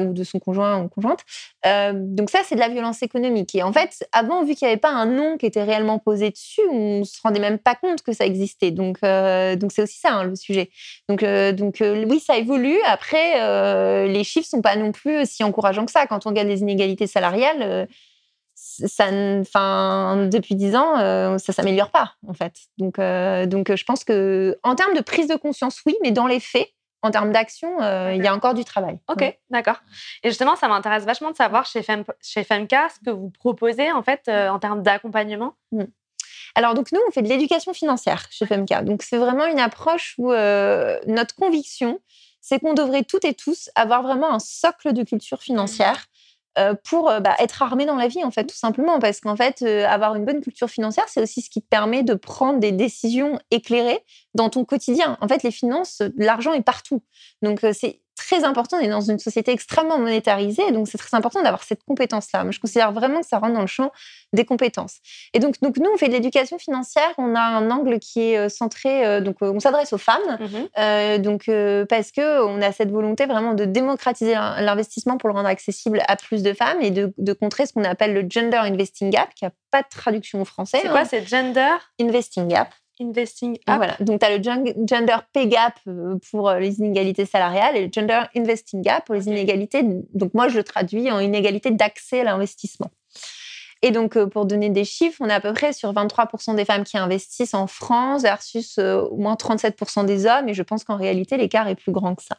Speaker 2: ou de son conjoint ou conjointe. donc, ça, c'est de la violence économique. Et en fait, avant, vu qu'il n'y avait pas un nom qui était réellement posé dessus, on ne se rendait même pas compte que ça existait. Donc, donc c'est aussi ça hein, le sujet. Donc, donc oui, ça évolue. Après, les chiffres sont pas non plus si encourageants que ça. Quand on regarde les inégalités salariales, ça, enfin, depuis dix ans, euh, ça s'améliore pas en fait. Donc, euh, donc, je pense que en termes de prise de conscience, oui, mais dans les faits, en termes d'action, euh, il y a encore du travail.
Speaker 1: Ok, d'accord. Et justement, ça m'intéresse vachement de savoir chez, Fem, chez FEMCA ce que vous proposez en fait en termes d'accompagnement.
Speaker 2: Mmh. Alors donc nous, on fait de l'éducation financière chez FEMCA. Donc c'est vraiment une approche où notre conviction, c'est qu'on devrait toutes et tous avoir vraiment un socle de culture financière euh, pour euh, bah, être armé dans la vie, en fait, tout simplement. Parce qu'en fait, euh, avoir une bonne culture financière, c'est aussi ce qui te permet de prendre des décisions éclairées dans ton quotidien. En fait, les finances, l'argent est partout. Donc, c'est très important. On est dans une société extrêmement monétarisée, donc c'est très important d'avoir cette compétence-là. Moi, je considère vraiment que ça rentre dans le champ des compétences. Et donc, donc nous, on fait de l'éducation financière. On a un angle qui est euh, centré, euh, donc euh, on s'adresse aux femmes, mmh donc parce que on a cette volonté vraiment de démocratiser l'investissement pour le rendre accessible à plus de femmes et de, de contrer ce qu'on appelle le gender investing gap, qui a pas de traduction au français.
Speaker 1: C'est quoi, hein. c'est gender?
Speaker 2: Investing gap
Speaker 1: investing ah,
Speaker 2: Voilà. Donc, tu as le gender pay gap euh, pour euh, les inégalités salariales et le gender investing gap pour les inégalités. Donc, moi, je le traduis en inégalité d'accès à l'investissement. Et donc, euh, pour donner des chiffres, on est à peu près sur 23% des femmes qui investissent en France versus au moins 37% des hommes. Et je pense qu'en réalité, l'écart est plus grand que ça.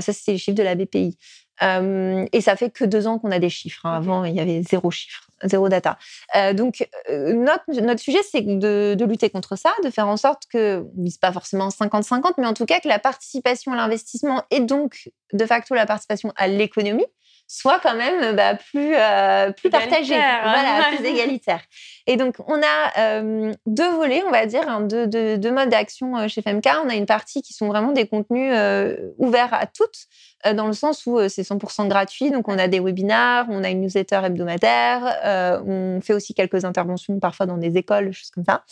Speaker 2: ça, c'est les chiffres de la BPI. et ça fait que deux ans qu'on a des chiffres. Hein. Avant, il y avait zéro chiffre zéro data. Euh, donc, euh, notre, sujet, c'est de, de, lutter contre ça, de faire en sorte que, on pas forcément 50-50, mais en tout cas que la participation à l'investissement et donc, de facto, la participation à l'économie soit quand même bah, plus, euh, plus partagée, voilà, plus égalitaire. Et donc, on a euh, deux volets, on va dire, hein, deux, deux, deux, modes d'action euh, chez FMK. On a une partie qui sont vraiment des contenus euh, ouverts à toutes, euh, dans le sens où c'est 100% gratuit. Donc, on a des webinaires, on a une newsletter hebdomadaire, on fait aussi quelques interventions parfois dans des écoles, choses comme ça.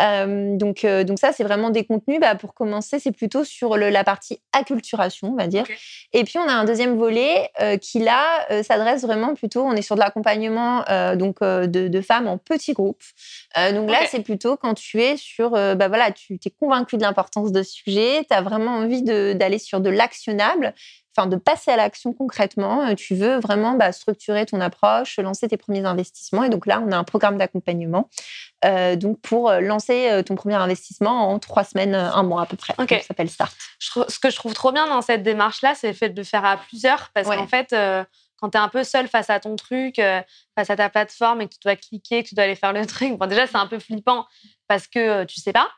Speaker 2: Euh, donc, euh, donc ça, c'est vraiment des contenus. Bah, pour commencer, c'est plutôt sur le, la partie acculturation, on va dire. Et puis, on a un deuxième volet euh, qui, là, s'adresse vraiment plutôt, on est sur de l'accompagnement donc de, de, femmes en petits groupes. donc là, c'est plutôt quand tu es sur, bah, voilà, tu t'es convaincu de l'importance de ce sujet, tu as vraiment envie d'aller sur de l'actionnable enfin de passer à l'action concrètement. Euh, tu veux vraiment bah, structurer ton approche, lancer tes premiers investissements. Et donc là, on a un programme d'accompagnement euh, donc pour euh, lancer ton premier investissement en trois semaines, un mois à peu près. Ça s'appelle Start.
Speaker 1: ce que je trouve trop bien dans cette démarche-là, c'est le fait de le faire à plusieurs parce qu'en fait, quand tu es un peu seul face à ton truc, face à ta plateforme et que tu dois cliquer, que tu dois aller faire le truc, bon, déjà, c'est un peu flippant parce que tu sais pas.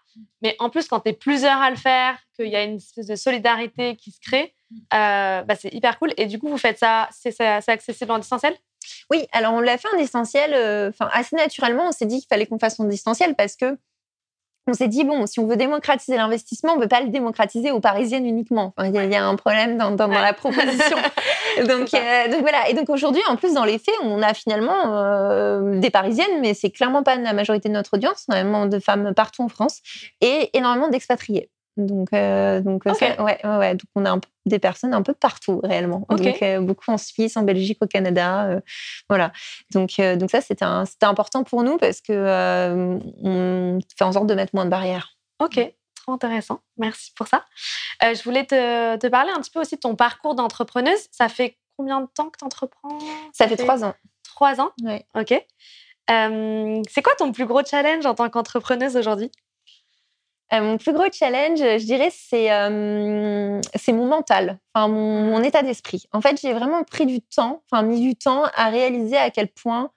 Speaker 1: Mais en plus, quand tu es plusieurs à le faire, qu'il y a une espèce de solidarité qui se crée, bah, c'est hyper cool. Et du coup, vous faites ça, c'est accessible en distanciel?
Speaker 2: Oui, alors on l'a fait en distanciel, enfin assez naturellement. On s'est dit qu'il fallait qu'on fasse en distanciel parce que on s'est dit, bon, si on veut démocratiser l'investissement, on ne peut pas le démocratiser aux Parisiennes uniquement. il, y a, un problème dans, dans, la proposition. donc, euh, donc, voilà. Et donc aujourd'hui, en plus, dans les faits, on a finalement euh, des Parisiennes, mais c'est clairement pas la majorité de notre audience. On a énormément de femmes partout en France et énormément d'expatriés. Donc, euh, donc, ouais, ouais, donc on a des personnes un peu partout réellement. Donc beaucoup en Suisse, en Belgique, au Canada, voilà. Donc, donc ça c'était important pour nous parce que on fait en sorte de mettre moins de barrières.
Speaker 1: Ok, trop intéressant. Merci pour ça. je voulais te, te, parler un petit peu aussi de ton parcours d'entrepreneuse. Ça fait combien de temps que tu entreprends
Speaker 2: Ça, fait trois ans.
Speaker 1: Trois ans?
Speaker 2: Oui.
Speaker 1: Ok. c'est quoi ton plus gros challenge en tant qu'entrepreneuse aujourd'hui?
Speaker 2: Euh, mon plus gros challenge, je dirais, c'est euh, mon mental, enfin mon, état d'esprit. En fait, j'ai vraiment pris du temps, enfin mis du temps à réaliser à quel point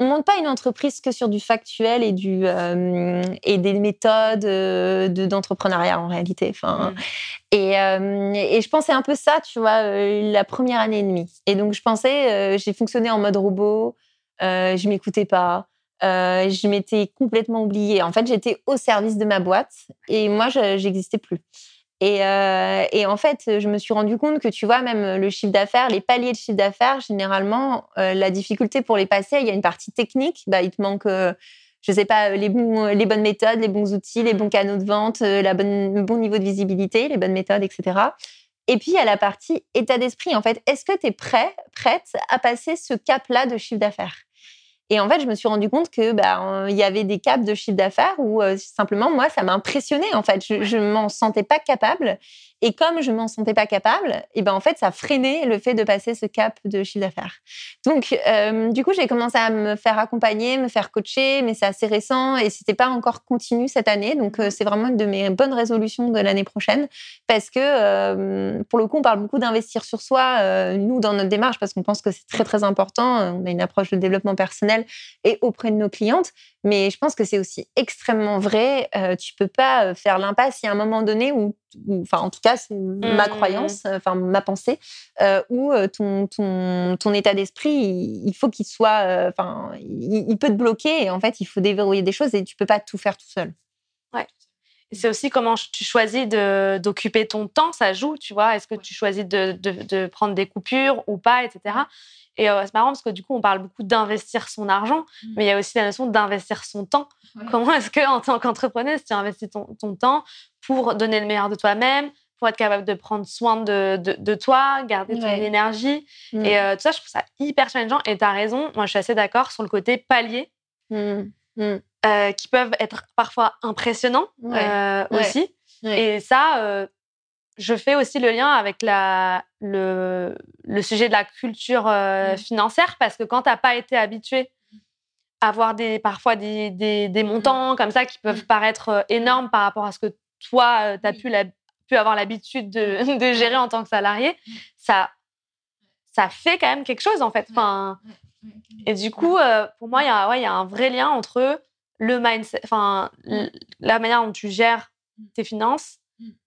Speaker 2: on monte pas une entreprise que sur du factuel et du euh, et des méthodes d'entrepreneuriat en réalité. Enfin, et, et, je pensais un peu ça, tu vois, la première année et demie. Et donc je pensais, j'ai fonctionné en mode robot, je m'écoutais pas. Euh, je m'étais complètement oubliée. En fait, j'étais au service de ma boîte et moi, je n'existais plus. Et, euh, et, en fait, je me suis rendu compte que, tu vois, même le chiffre d'affaires, les paliers de chiffre d'affaires, généralement, euh, la difficulté pour les passer, il y a une partie technique. Bah, il te manque, je sais pas, les, bonnes méthodes, les bons outils, les bons canaux de vente, le bon niveau de visibilité, les bonnes méthodes, etc. Et puis, il y a la partie état d'esprit. En fait, est-ce que tu es prêt, prête à passer ce cap-là de chiffre d'affaires? Et en fait, je me suis rendu compte que bah, il y avait des caps de chiffre d'affaires où euh, simplement moi, ça m'a impressionné. En fait, je, je m'en sentais pas capable. Et comme je m'en sentais pas capable, et ben en fait, ça freinait le fait de passer ce cap de chiffre d'affaires. Donc, euh, du coup, j'ai commencé à me faire accompagner, me faire coacher, mais c'est assez récent et c'était pas encore continu cette année. Donc, euh, c'est vraiment une de mes bonnes résolutions de l'année prochaine parce que euh, pour le coup, on parle beaucoup d'investir sur soi, nous dans notre démarche, parce qu'on pense que c'est très très important. On a une approche de développement personnel et auprès de nos clientes, mais je pense que c'est aussi extrêmement vrai. tu peux pas faire l'impasse. Il y a un moment donné où enfin en tout cas c'est ma mmh. croyance, enfin ma pensée, euh, où euh, ton, ton, ton état d'esprit, il, faut qu'il soit, euh, enfin il, peut te bloquer et en fait il faut déverrouiller des choses et tu peux pas tout faire tout seul.
Speaker 1: Ouais. C'est aussi comment tu choisis d'occuper ton temps, ça joue, tu vois. Est-ce que tu choisis de, de, de, prendre des coupures ou pas, etc. Et c'est marrant parce que du coup, on parle beaucoup d'investir son argent, mmh. mais il y a aussi la notion d'investir son temps. Comment est-ce que, en tant qu'entrepreneuse, tu investis ton, ton, temps pour donner le meilleur de toi-même, pour être capable de prendre soin de, de, toi, garder ton énergie. Mm. Et euh, tout ça, je trouve ça hyper challengeant. Et tu as raison, moi je suis assez d'accord sur le côté palier, mm. Euh, qui peuvent être parfois impressionnants euh, aussi. Et ça, je fais aussi le lien avec la, le, le sujet de la culture financière, parce que quand tu n'as pas été habitué à avoir des, parfois des, des, des montants comme ça qui peuvent paraître énormes par rapport à ce que toi, tu as pu, la, pu avoir l'habitude de, de, gérer en tant que salarié, ça, ça fait quand même quelque chose, en fait. Enfin, et du coup, pour moi, il ouais, y a un vrai lien entre le mindset, enfin, la manière dont tu gères tes finances,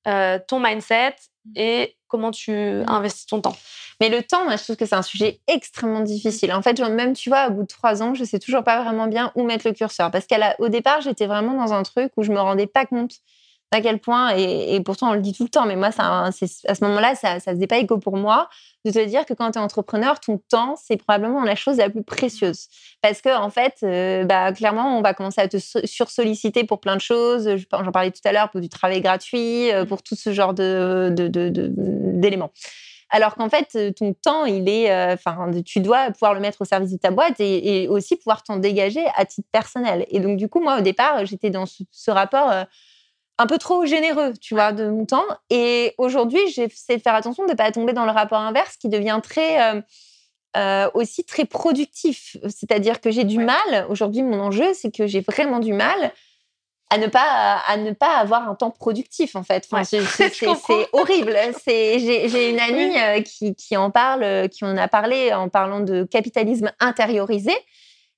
Speaker 1: ton mindset et comment tu investis ton temps.
Speaker 2: Mais le temps, moi, je trouve que c'est un sujet extrêmement difficile. En fait, même, tu vois, au bout de trois ans, je sais toujours pas vraiment bien où mettre le curseur. Parce qu'au départ, j'étais vraiment dans un truc où je me rendais pas compte à quel point, et, pourtant on le dit tout le temps, mais moi, ça, à ce moment-là, ça ne faisait pas écho pour moi, de te dire que quand tu es entrepreneur, ton temps, c'est probablement la chose la plus précieuse. Parce que, en fait, euh, bah, clairement, on va commencer à te sursolliciter pour plein de choses. J'en parlais tout à l'heure, pour du travail gratuit, euh, pour tout ce genre d'éléments. De, de, alors qu'en fait, euh, ton temps, il est, enfin, tu dois pouvoir le mettre au service de ta boîte et, aussi pouvoir t'en dégager à titre personnel. Et donc, du coup, moi, au départ, j'étais dans ce, rapport un peu trop généreux, tu vois, de mon temps. Et aujourd'hui, j'essaie de faire attention de ne pas tomber dans le rapport inverse qui devient très euh, euh, aussi très productif. C'est-à-dire que j'ai du mal. Aujourd'hui, mon enjeu, c'est que j'ai vraiment du mal à ne pas à ne pas avoir un temps productif en fait. c'est horrible. C'est j'ai une amie euh, qui, qui en parle, qui en a parlé en parlant de capitalisme intériorisé.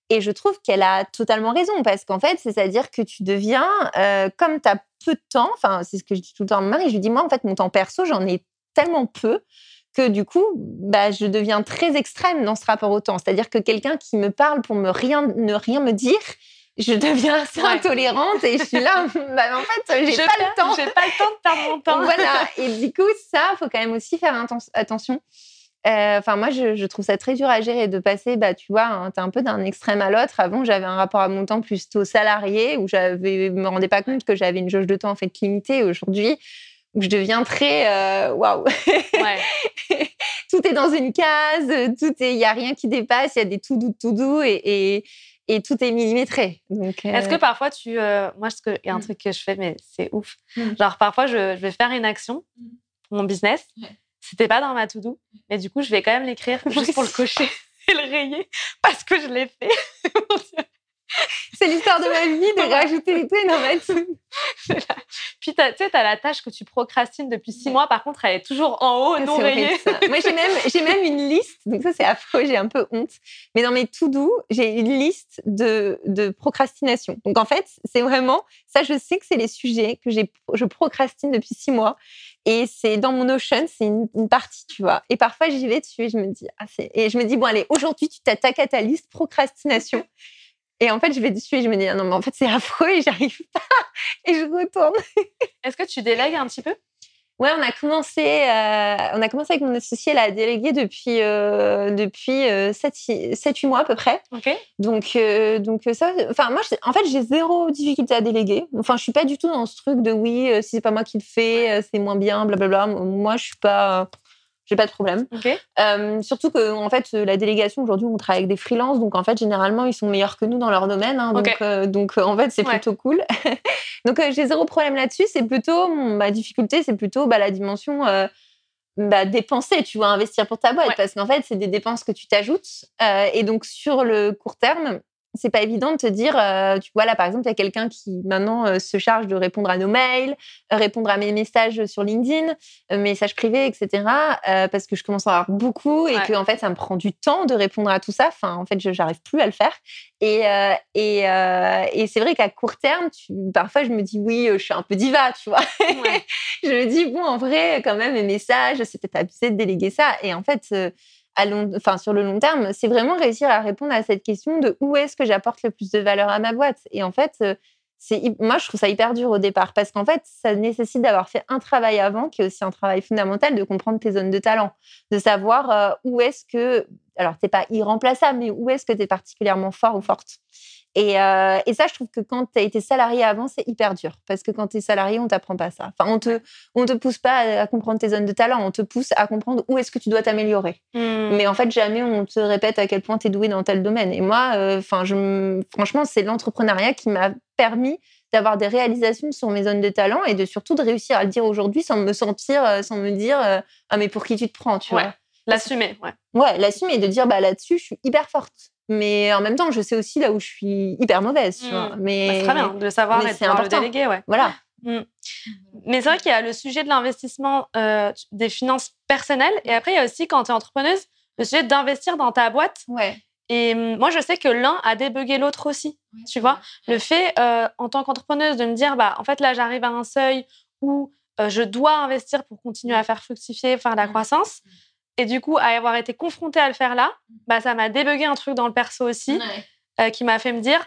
Speaker 2: Et je trouve qu'elle a totalement raison parce qu'en fait, c'est-à-dire que tu deviens, euh, comme tu as peu de temps, enfin, c'est ce que je dis tout le temps à mon mari, je lui dis, moi, en fait, mon temps perso, j'en ai tellement peu que du coup, bah, je deviens très extrême dans ce rapport au temps. C'est-à-dire que quelqu'un qui me parle pour me rien, ne rien me dire, je deviens assez intolérante et je suis là, bah, en fait, j'ai pas le temps.
Speaker 1: J'ai pas le temps de perdre mon temps.
Speaker 2: voilà. Et du coup, ça, faut quand même aussi faire attention. Euh, enfin, moi, je, trouve ça très dur à gérer de passer, bah, tu vois, hein, tu es un peu d'un extrême à l'autre. Avant, j'avais un rapport à mon temps plutôt salarié où je me rendais pas compte que j'avais une jauge de temps en fait limitée. Aujourd'hui, où je deviens très euh, waouh. tout est dans une case, tout est, il y a rien qui dépasse, il y a des tout doux, tout doux et, et, tout est millimétré. Donc,
Speaker 1: est-ce que euh, parfois tu, moi, il y a un mmh. truc que je fais, mais c'est ouf. Mmh. Genre parfois, je, vais faire une action mmh. pour mon business. C'était pas dans ma to-do, mais du coup, je vais quand même l'écrire juste pour le cocher et le rayer parce que je l'ai fait.
Speaker 2: C'est l'histoire de ma vie de rajouter des trucs dans ma to-do.
Speaker 1: Puis, tu sais, tu as la tâche que tu procrastines depuis six mois. Par contre, elle est toujours en haut, non rayée.
Speaker 2: Moi, j'ai même, j'ai même une liste. Donc, ça, c'est affreux. J'ai un peu honte. Mais dans mes to-do, j'ai une liste de, de procrastination. Donc, en fait, c'est vraiment, ça, je sais que c'est les sujets que j'ai, je procrastine depuis six mois. Et c'est dans mon Notion, c'est une, partie, tu vois. Et parfois, j'y vais dessus et je me dis, ah, et je me dis, bon, allez, aujourd'hui, tu t'attaques à ta liste procrastination. Et en fait, je vais dessus et je me dis, ah non, mais en fait, c'est affreux et j'arrive pas. Et je retourne.
Speaker 1: Est-ce que tu délègues un petit peu?
Speaker 2: Ouais, on a commencé, euh, on a commencé avec mon associé à déléguer depuis euh, depuis 7-8 euh, mois à peu près.
Speaker 1: Ok.
Speaker 2: Donc donc ça, enfin moi, en fait, j'ai zéro difficulté à déléguer. Enfin, je suis pas du tout dans ce truc de oui, si c'est pas moi qui le fais, c'est moins bien, blablabla. Moi, je suis pas j'ai pas de problème.
Speaker 1: Euh,
Speaker 2: surtout que en fait la délégation aujourd'hui on travaille avec des freelances donc en fait généralement ils sont meilleurs que nous dans leur domaine hein, donc euh, donc en fait c'est plutôt cool. donc euh, j'ai zéro problème là-dessus. C'est plutôt ma difficulté c'est plutôt bah, la dimension bah, dépenser, tu vois, investir pour ta boîte parce qu'en fait c'est des dépenses que tu t'ajoutes et donc sur le court terme c'est pas évident de te dire, euh, tu vois là par exemple, il y a quelqu'un qui maintenant euh, se charge de répondre à nos mails, euh, répondre à mes messages sur LinkedIn, messages privés, etc. parce que je commence à avoir beaucoup et que en fait ça me prend du temps de répondre à tout ça. Enfin, en fait, je n'arrive plus à le faire. Et et, et c'est vrai qu'à court terme, tu, parfois je me dis oui, je suis un peu diva, tu vois. je me dis bon, en vrai, quand même, mes messages, c'est peut-être abusé de déléguer ça. Et en fait sur le long terme, c'est vraiment réussir à répondre à cette question de où est-ce que j'apporte le plus de valeur à ma boîte. Et en fait, euh, moi, je trouve ça hyper dur au départ parce qu'en fait, ça nécessite d'avoir fait un travail avant, qui est aussi un travail fondamental de comprendre tes zones de talent, de savoir euh, où est-ce que, alors, t'es pas irremplaçable, mais où est-ce que tu es particulièrement fort ou forte? Euh, et, ça, je trouve que quand tu as été salarié avant, c'est hyper dur. Parce que quand tu es salarié, on t'apprend pas ça. Enfin, on te, on te pousse pas à, comprendre tes zones de talent, on te pousse à comprendre où est-ce que tu dois t'améliorer. Hmm. Mais en fait, jamais on te répète à quel point tu es doué dans tel domaine. Et moi, euh, enfin, franchement, c'est l'entrepreneuriat qui m'a permis d'avoir des réalisations sur mes zones de talent et de surtout de réussir à le dire aujourd'hui sans me sentir, euh, sans me dire ah mais pour qui tu te prends, tu vois?
Speaker 1: L'assumer, ouais.
Speaker 2: Ouais, l'assumer et de dire bah là-dessus je suis hyper forte. Mais en même temps, je sais aussi là où je suis hyper mauvaise. Tu vois.
Speaker 1: Mmh.
Speaker 2: Mais
Speaker 1: bah, c'est très bien de le savoir et de pouvoir le déléguer. Ouais.
Speaker 2: Voilà.
Speaker 1: Mmh. Mais c'est vrai qu'il y a le sujet de l'investissement euh, des finances personnelles. Et après, il y a aussi, quand tu es entrepreneuse, le sujet d'investir dans ta boîte.
Speaker 2: Ouais.
Speaker 1: Et mmh, moi, je sais que l'un a débugué l'autre aussi. tu vois, le fait, euh, en tant qu'entrepreneuse, de me dire, bah, en fait, là, j'arrive à un seuil où euh, je dois investir pour continuer à faire fructifier, faire la croissance. Et du coup, à avoir été confrontée à le faire là, bah, ça m'a débugué un truc dans le perso aussi, euh, qui m'a fait me dire,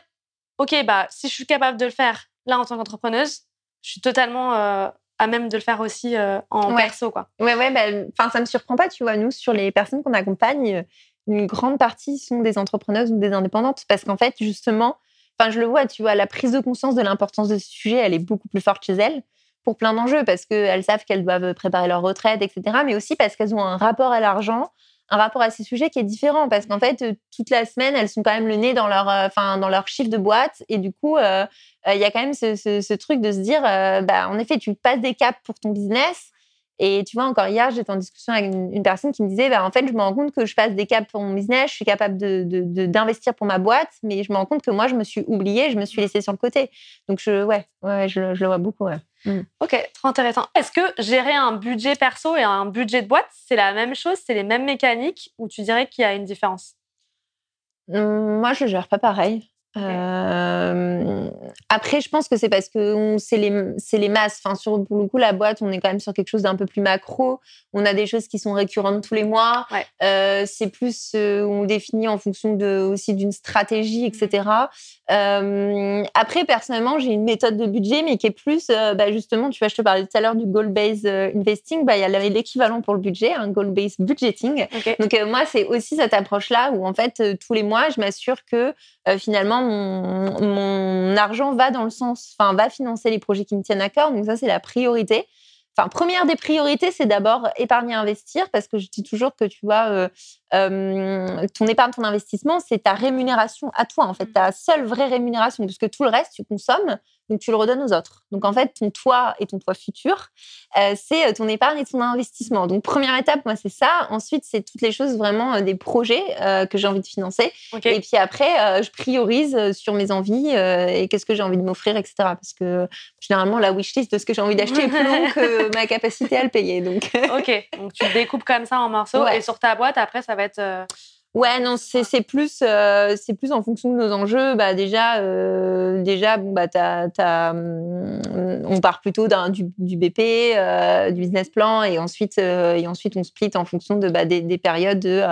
Speaker 1: OK, bah, si je suis capable de le faire là en tant qu'entrepreneuse, je suis totalement euh, à même de le faire aussi euh, en perso. Quoi.
Speaker 2: Ouais, ouais, bah, ça me surprend pas, tu vois, nous, sur les personnes qu'on accompagne, une grande partie sont des entrepreneuses ou des indépendantes, parce qu'en fait, justement, enfin, je le vois, tu vois, la prise de conscience de l'importance de ce sujet, elle est beaucoup plus forte chez elles pour plein d'enjeux, parce qu'elles savent qu'elles doivent préparer leur retraite, etc. Mais aussi parce qu'elles ont un rapport à l'argent, un rapport à ces sujets qui est différent, parce qu'en fait, toute la semaine, elles sont quand même le nez dans leur, euh, dans leur chiffre de boîte, et du coup, euh, euh, il y a quand même ce, truc de se dire, bah, en effet, tu passes des caps pour ton business, Et tu vois, encore hier, j'étais en discussion avec une, personne qui me disait, bah, en fait, je me rends compte que je passe des caps pour mon business, je suis capable d'investir de, pour ma boîte, mais je me rends compte que moi, je me suis oubliée, je me suis laissée sur le côté. Donc, je, ouais, ouais je, le vois beaucoup. Ouais.
Speaker 1: Mm. Ok, trop intéressant. Est-ce que gérer un budget perso et un budget de boîte, c'est la même chose, c'est les mêmes mécaniques, ou tu dirais qu'il y a une différence?
Speaker 2: Mmh, Moi, je ne gère pas pareil. Euh, après, je pense que c'est parce que c'est les, les masses. Enfin, sur, pour le coup, la boîte, on est quand même sur quelque chose d'un peu plus macro. On a des choses qui sont récurrentes tous les mois. Euh, c'est plus, euh, on définit en fonction de, aussi d'une stratégie, etc. Euh, après, personnellement, j'ai une méthode de budget, mais qui est plus, bah, justement, tu vois, je te parlais tout à l'heure du goal-based investing. Bah, il y a l'équivalent pour le budget, un goal-based budgeting. Donc, moi, c'est aussi cette approche-là où, en fait, tous les mois, je m'assure que finalement, mon, argent va dans le sens, enfin, va financer les projets qui me tiennent à cœur. Donc ça, c'est la priorité. Enfin, première des priorités, c'est d'abord épargner, investir, parce que je dis toujours que tu vois, euh, euh, ton épargne, ton investissement, c'est ta rémunération à toi, en fait, ta seule vraie rémunération, puisque tout le reste, tu consommes, donc tu le redonnes aux autres. Donc en fait, ton toit et ton toit futur, euh, c'est ton épargne et ton investissement. Donc première étape, moi, c'est ça. Ensuite, c'est toutes les choses vraiment des projets que j'ai envie de financer. Et puis après, je priorise sur mes envies et qu'est-ce que j'ai envie de m'offrir, etc. Parce que généralement, la wishlist de ce que j'ai envie d'acheter est plus longue que ma capacité à le payer. Donc
Speaker 1: ok, donc tu découpes comme ça en morceaux et sur ta boîte, après, ça va être euh,
Speaker 2: Ouais, non, c'est plus, euh, c'est plus en fonction de nos enjeux. Bah, déjà, euh, déjà bon, bah, hum, on part plutôt du, du, BP, du business plan, et ensuite, et ensuite on split en fonction de, bah, des, périodes de,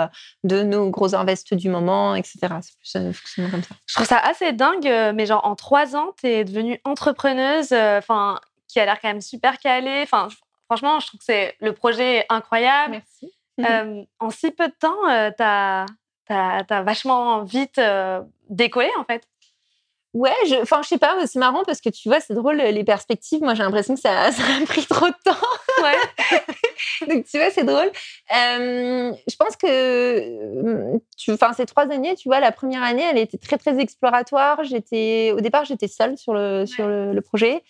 Speaker 2: de nos gros invests du moment, etc. C'est plus fonctionnement comme ça.
Speaker 1: Je trouve ça assez dingue, mais genre en trois ans, tu es devenue entrepreneuse, enfin, qui a l'air quand même super calée. Enfin, franchement, je trouve que c'est le projet incroyable.
Speaker 2: Merci.
Speaker 1: Euh, en si peu de temps, euh, tu as, vachement vite euh, décollé, en fait?
Speaker 2: Ouais, je, enfin, je sais pas, c'est marrant parce que tu vois, c'est drôle, les perspectives. Moi, j'ai l'impression que ça, ça, a pris trop de temps.
Speaker 1: Ouais.
Speaker 2: Donc, tu vois, c'est drôle. je pense que, tu, enfin, ces trois années, tu vois, la première année, elle était très, très exploratoire. J'étais, au départ, j'étais seule sur le, sur le projet.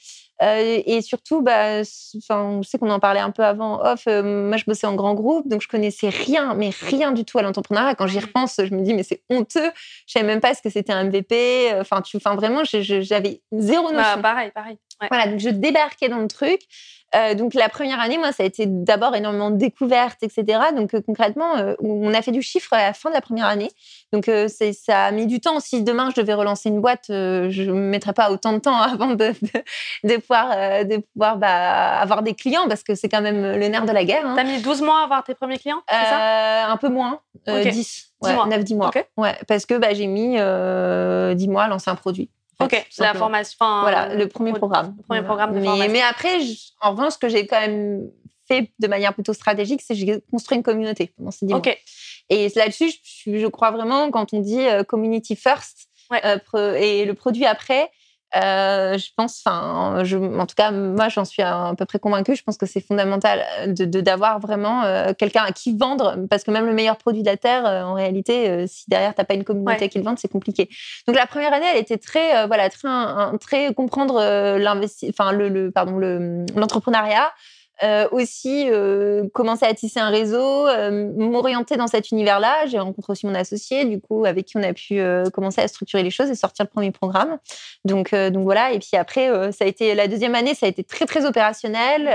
Speaker 2: Euh, et surtout, bah, on sait qu'on en parlait un peu avant off. Euh, moi, je bossais en grand groupe, donc je connaissais rien, mais rien du tout à l'entrepreneuriat. Quand j'y repense, je me dis, mais c'est honteux. Je savais même pas ce que c'était un MVP. Enfin, tu, enfin, vraiment, j'avais zéro bah, notion.
Speaker 1: pareil,
Speaker 2: Voilà, donc je débarquais dans le truc. Euh, donc la première année, moi, ça a été d'abord énormément de découvertes, etc. Donc euh, concrètement, euh, on a fait du chiffre à la fin de la première année. Donc ça a mis du temps. Si demain je devais relancer une boîte, je ne mettrais pas autant de temps avant de, de, pouvoir, de pouvoir bah, avoir des clients parce que c'est quand même le nerf de la guerre. Hein.
Speaker 1: Tu as mis 12 mois à avoir tes premiers clients ça?
Speaker 2: Un peu moins, 10. 9-10 mois. Ouais, parce que bah, j'ai mis 10 mois à lancer un produit.
Speaker 1: Ok, la formation.
Speaker 2: Voilà, le premier programme.
Speaker 1: premier programme de
Speaker 2: mais,
Speaker 1: formation.
Speaker 2: Mais après, en revanche, ce que j'ai quand même fait de manière plutôt stratégique, c'est que j'ai construit une communauté pendant ces Ok. Et là-dessus, je, je, crois vraiment, quand on dit euh, community first euh, et le produit après, euh, je pense, enfin, en tout cas, moi, j'en suis à, peu près convaincue. Je pense que c'est fondamental euh, de d'avoir vraiment euh, quelqu'un à qui vendre, parce que même le meilleur produit de la terre, en réalité, si derrière t'as pas une communauté qui le vende, c'est compliqué. Donc la première année, elle était très, voilà, très, très comprendre l'investi, enfin le, le, pardon, l'entrepreneuriat. Euh, aussi euh, commencer à tisser un réseau, euh, m'orienter dans cet univers-là. J'ai rencontré aussi mon associé, du coup, avec qui on a pu commencer à structurer les choses et sortir le premier programme. Donc, donc voilà. Et puis après, ça a été la deuxième année, ça a été très très opérationnel.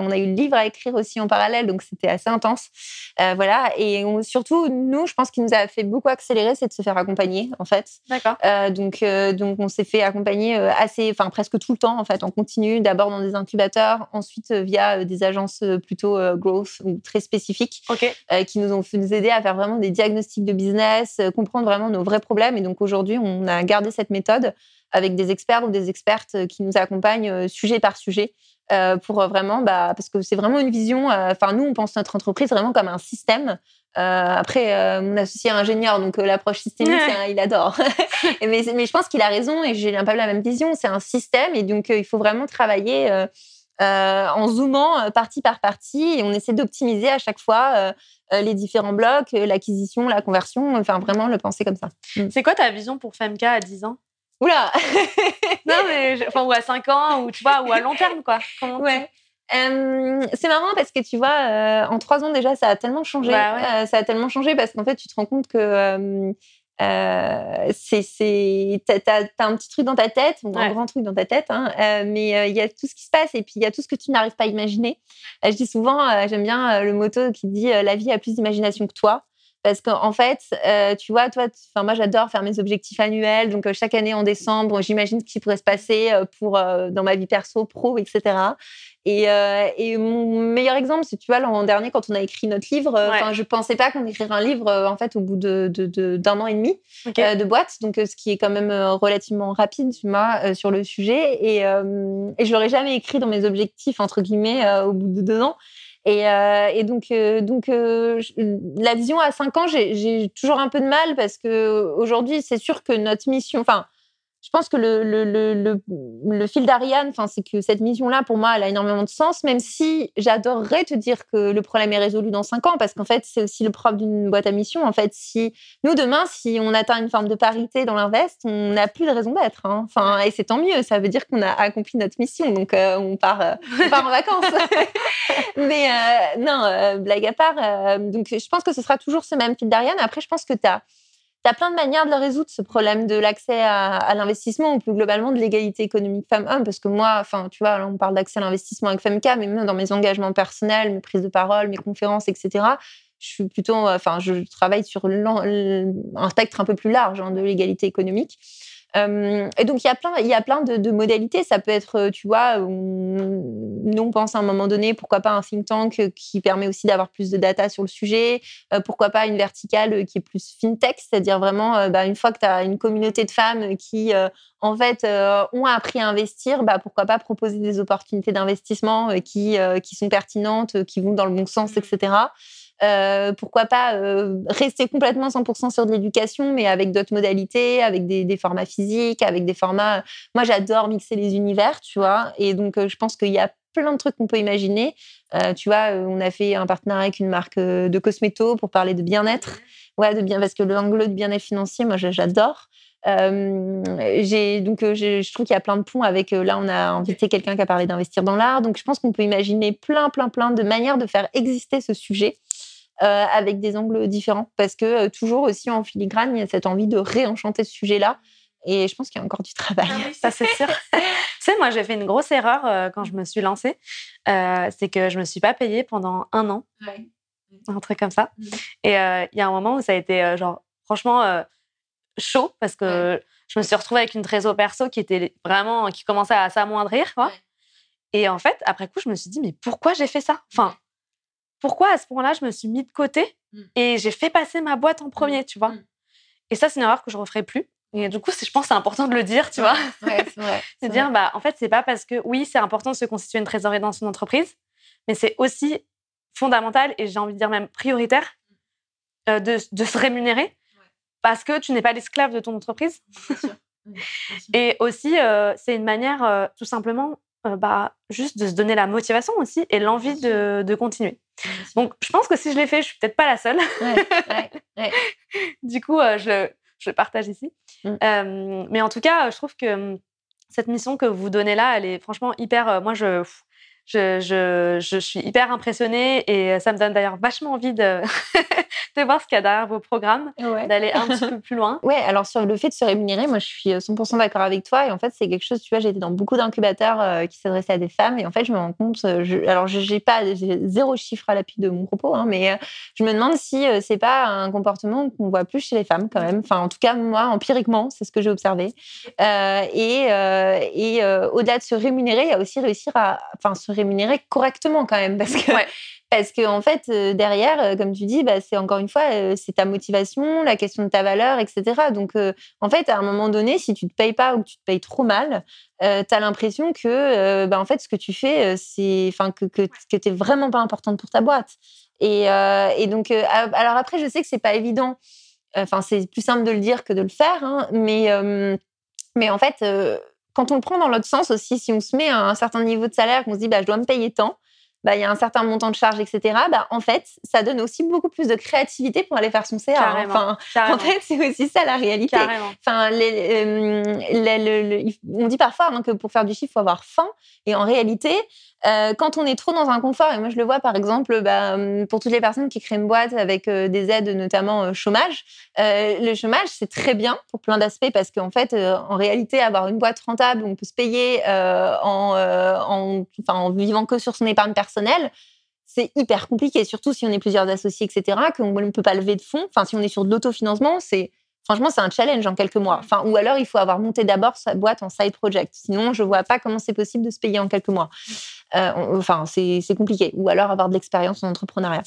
Speaker 2: on a eu le livre à écrire aussi en parallèle, donc c'était assez intense. voilà. Et surtout, nous, je pense qu'il nous a fait beaucoup accélérer, c'est de se faire accompagner, en fait.
Speaker 1: D'accord.
Speaker 2: donc, donc on s'est fait accompagner assez, enfin presque tout le temps, en fait, on continue. D'abord dans des incubateurs, ensuite via des agences euh, plutôt euh, growth ou très spécifiques euh, qui nous ont fait nous aider à faire vraiment des diagnostics de business, comprendre vraiment nos vrais problèmes. Et donc aujourd'hui, on a gardé cette méthode avec des experts ou des expertes qui nous accompagnent sujet par sujet pour vraiment, bah, parce que c'est vraiment une vision. Enfin, nous, on pense notre entreprise vraiment comme un système. après, mon associé est ingénieur, donc l'approche systémique, il adore. mais, mais, je pense qu'il a raison et j'ai un peu la même vision. C'est un système et donc il faut vraiment travailler euh, en zoomant euh, partie par partie et on essaie d'optimiser à chaque fois euh, les différents blocs, l'acquisition, la conversion, enfin vraiment le penser comme ça.
Speaker 1: Mm. C'est quoi ta vision pour Femka à 10 ans?
Speaker 2: Oula
Speaker 1: Non mais enfin ou à 5 ans ou tu vois ou à long terme quoi.
Speaker 2: ouais. c'est marrant parce que tu vois, en trois ans déjà, ça a tellement changé. Bah ça a tellement changé parce qu'en fait, tu te rends compte que euh, c'est, t'as, un petit truc dans ta tête, un grand truc dans ta tête, hein, euh, mais euh, il y a tout ce qui se passe et puis il y a tout ce que tu n'arrives pas à imaginer. je dis souvent, j'aime bien le motto qui dit la vie a plus d'imagination que toi. Parce qu'en fait, tu vois, toi, enfin moi j'adore faire mes objectifs annuels. Donc chaque année en décembre, j'imagine ce qui pourrait se passer pour dans ma vie perso, pro, etc. Et, euh, et, mon meilleur exemple, c'est tu vois l'an dernier quand on a écrit notre livre, euh, enfin je pensais pas qu'on écrirait un livre euh, en fait au bout de d'un an et demi de boîte, donc ce qui est quand même relativement rapide tu vois, sur le sujet. Et, et je l'aurais jamais écrit dans mes objectifs entre guillemets au bout de deux ans. Et, et donc, donc la vision à cinq ans, j'ai toujours un peu de mal parce que aujourd'hui, c'est sûr que notre mission, enfin, je pense que le, fil d'Ariane, c'est que cette mission-là, pour moi, elle a énormément de sens, même si j'adorerais te dire que le problème est résolu dans cinq ans, parce qu'en fait, c'est aussi le propre d'une boîte à mission. En fait, si nous, demain, si on atteint une forme de parité dans l'invest, on n'a plus de raison d'être. Hein. Et c'est tant mieux, ça veut dire qu'on a accompli notre mission, donc euh, on, part, euh, on part en vacances. Mais euh, non, blague à part, donc je pense que ce sera toujours ce même fil d'Ariane. Après, je pense que tu as tu as plein de manières de le résoudre, ce problème de l'accès à, l'investissement ou plus globalement de l'égalité économique femmes-hommes. Parce que moi, enfin, tu vois, on parle d'accès à l'investissement avec FemK, mais même dans mes engagements personnels, mes prises de parole, mes conférences, etc., je suis plutôt, enfin, je travaille sur un spectre un peu plus large hein, de l'égalité économique. Euh, et donc, il y a plein, il y a plein de, modalités. Ça peut être, euh, tu vois, nous, on pense à un moment donné, pourquoi pas un think tank qui permet aussi d'avoir plus de data sur le sujet. Euh, pourquoi pas une verticale qui est plus fintech, c'est-à-dire vraiment, bah, une fois que tu as une communauté de femmes qui, en fait, ont appris à investir, bah, pourquoi pas proposer des opportunités d'investissement qui, qui sont pertinentes, qui vont dans le bon sens, etc. Euh, pourquoi pas euh, rester complètement 100% sur de l'éducation, mais avec d'autres modalités, avec des, formats physiques, avec des formats. Moi, j'adore mixer les univers, tu vois. Et donc, euh, je pense qu'il y a plein de trucs qu'on peut imaginer. tu vois, on a fait un partenariat avec une marque de cosméto pour parler de bien-être. Ouais, de bien, parce que l'angle de bien-être financier, moi, j'adore. donc je trouve qu'il y a plein de ponts avec là on a invité quelqu'un qui a parlé d'investir dans l'art donc je pense qu'on peut imaginer plein plein plein de manières de faire exister ce sujet euh, avec des angles différents. Parce que euh, toujours aussi en filigrane, il y a cette envie de réenchanter ce sujet-là. Et je pense qu'il y a encore du travail. Ah
Speaker 1: ça, c'est sûr. tu sais, moi, j'ai fait une grosse erreur euh, quand je me suis lancée. c'est que je ne me suis pas payée pendant un an. Un truc comme ça. Mmh. Et il y a un moment où ça a été, genre, franchement, chaud parce que je me suis retrouvée avec une trésor perso qui était vraiment, qui commençait à s'amoindrir. Et en fait, après coup, je me suis dit, mais pourquoi j'ai fait ça? Enfin, pourquoi à ce point-là, je me suis mis de côté mmh. et j'ai fait passer ma boîte en premier, mmh. tu vois. Mmh. Et ça, c'est une erreur que je referai plus. Et du coup, je pense que c'est important de le dire, tu vois. Ouais, c'est vrai. c'est dire, bah, en fait, c'est pas parce que, oui, c'est important de se constituer une trésorerie dans son entreprise, mais c'est aussi fondamental et j'ai envie de dire même prioritaire euh, de, de, se rémunérer parce que tu n'es pas l'esclave de ton entreprise. et aussi, euh, c'est une manière, euh, tout simplement, bah, juste de se donner la motivation aussi et l'envie de, de, continuer. Donc, je pense que si je l'ai fait, je suis peut-être pas la seule. du coup, euh, je, je, partage ici. Mm. Euh, mais en tout cas, je trouve que hum, cette mission que vous donnez là, elle est franchement hyper. Euh, moi, je, je, je, je, suis hyper impressionnée et ça me donne d'ailleurs vachement envie de, de voir ce qu'il y a derrière vos programmes, d'aller un petit peu plus loin.
Speaker 2: Ouais, alors sur le fait de se rémunérer, moi je suis 100% d'accord avec toi. Et en fait, c'est quelque chose, tu vois, j'ai été dans beaucoup d'incubateurs euh, qui s'adressaient à des femmes. Et en fait, je me rends compte, euh, je, alors j'ai pas zéro chiffre à l'appui de mon propos, hein, mais euh, je me demande si c'est pas un comportement qu'on voit plus chez les femmes quand même. Enfin, en tout cas, moi, empiriquement, c'est ce que j'ai observé. et et au-delà de se rémunérer, il y a aussi réussir à enfin, se rémunérer correctement quand même. Parce que parce que en fait, euh, derrière, euh, comme tu dis, bah, c'est encore une fois, euh, c'est ta motivation, la question de ta valeur, etc. Donc, en fait, à un moment donné, si tu te payes pas ou que tu te payes trop mal, tu as l'impression que, bah, en fait, ce que tu fais, c'est, enfin, que que, que t'es vraiment pas importante pour ta boîte. Et, et donc, alors après, je sais que c'est pas évident. Enfin, c'est plus simple de le dire que de le faire, hein, mais mais en fait. Quand on le prend dans l'autre sens aussi, si on se met à un certain niveau de salaire, qu'on se dit bah, je dois me payer tant, bah, il y a un certain montant de charge, etc. Bah, en fait, ça donne aussi beaucoup plus de créativité pour aller faire son CA. Hein. Enfin, en fait, c'est aussi ça la réalité. Enfin, les, euh, on dit parfois hein, que pour faire du chiffre, il faut avoir faim. Et en réalité, Euh, quand on est trop dans un confort, et moi je le vois par exemple bah, hum, pour toutes les personnes qui créent une boîte avec euh, des aides, notamment euh, chômage, le chômage c'est très bien pour plein d'aspects parce qu'en fait, en réalité, avoir une boîte rentable où on peut se payer en, en, en vivant que sur son épargne personnelle, c'est hyper compliqué, surtout si on est plusieurs associés, etc., qu'on ne peut pas lever de fonds. Enfin, si on est sur de l'autofinancement, c'est franchement, c'est un challenge en quelques mois. Enfin, ou alors, il faut avoir monté d'abord sa boîte en side project. Sinon, je vois pas comment c'est possible de se payer en quelques mois. Euh, enfin, c'est compliqué. Ou alors avoir de l'expérience en entrepreneuriat.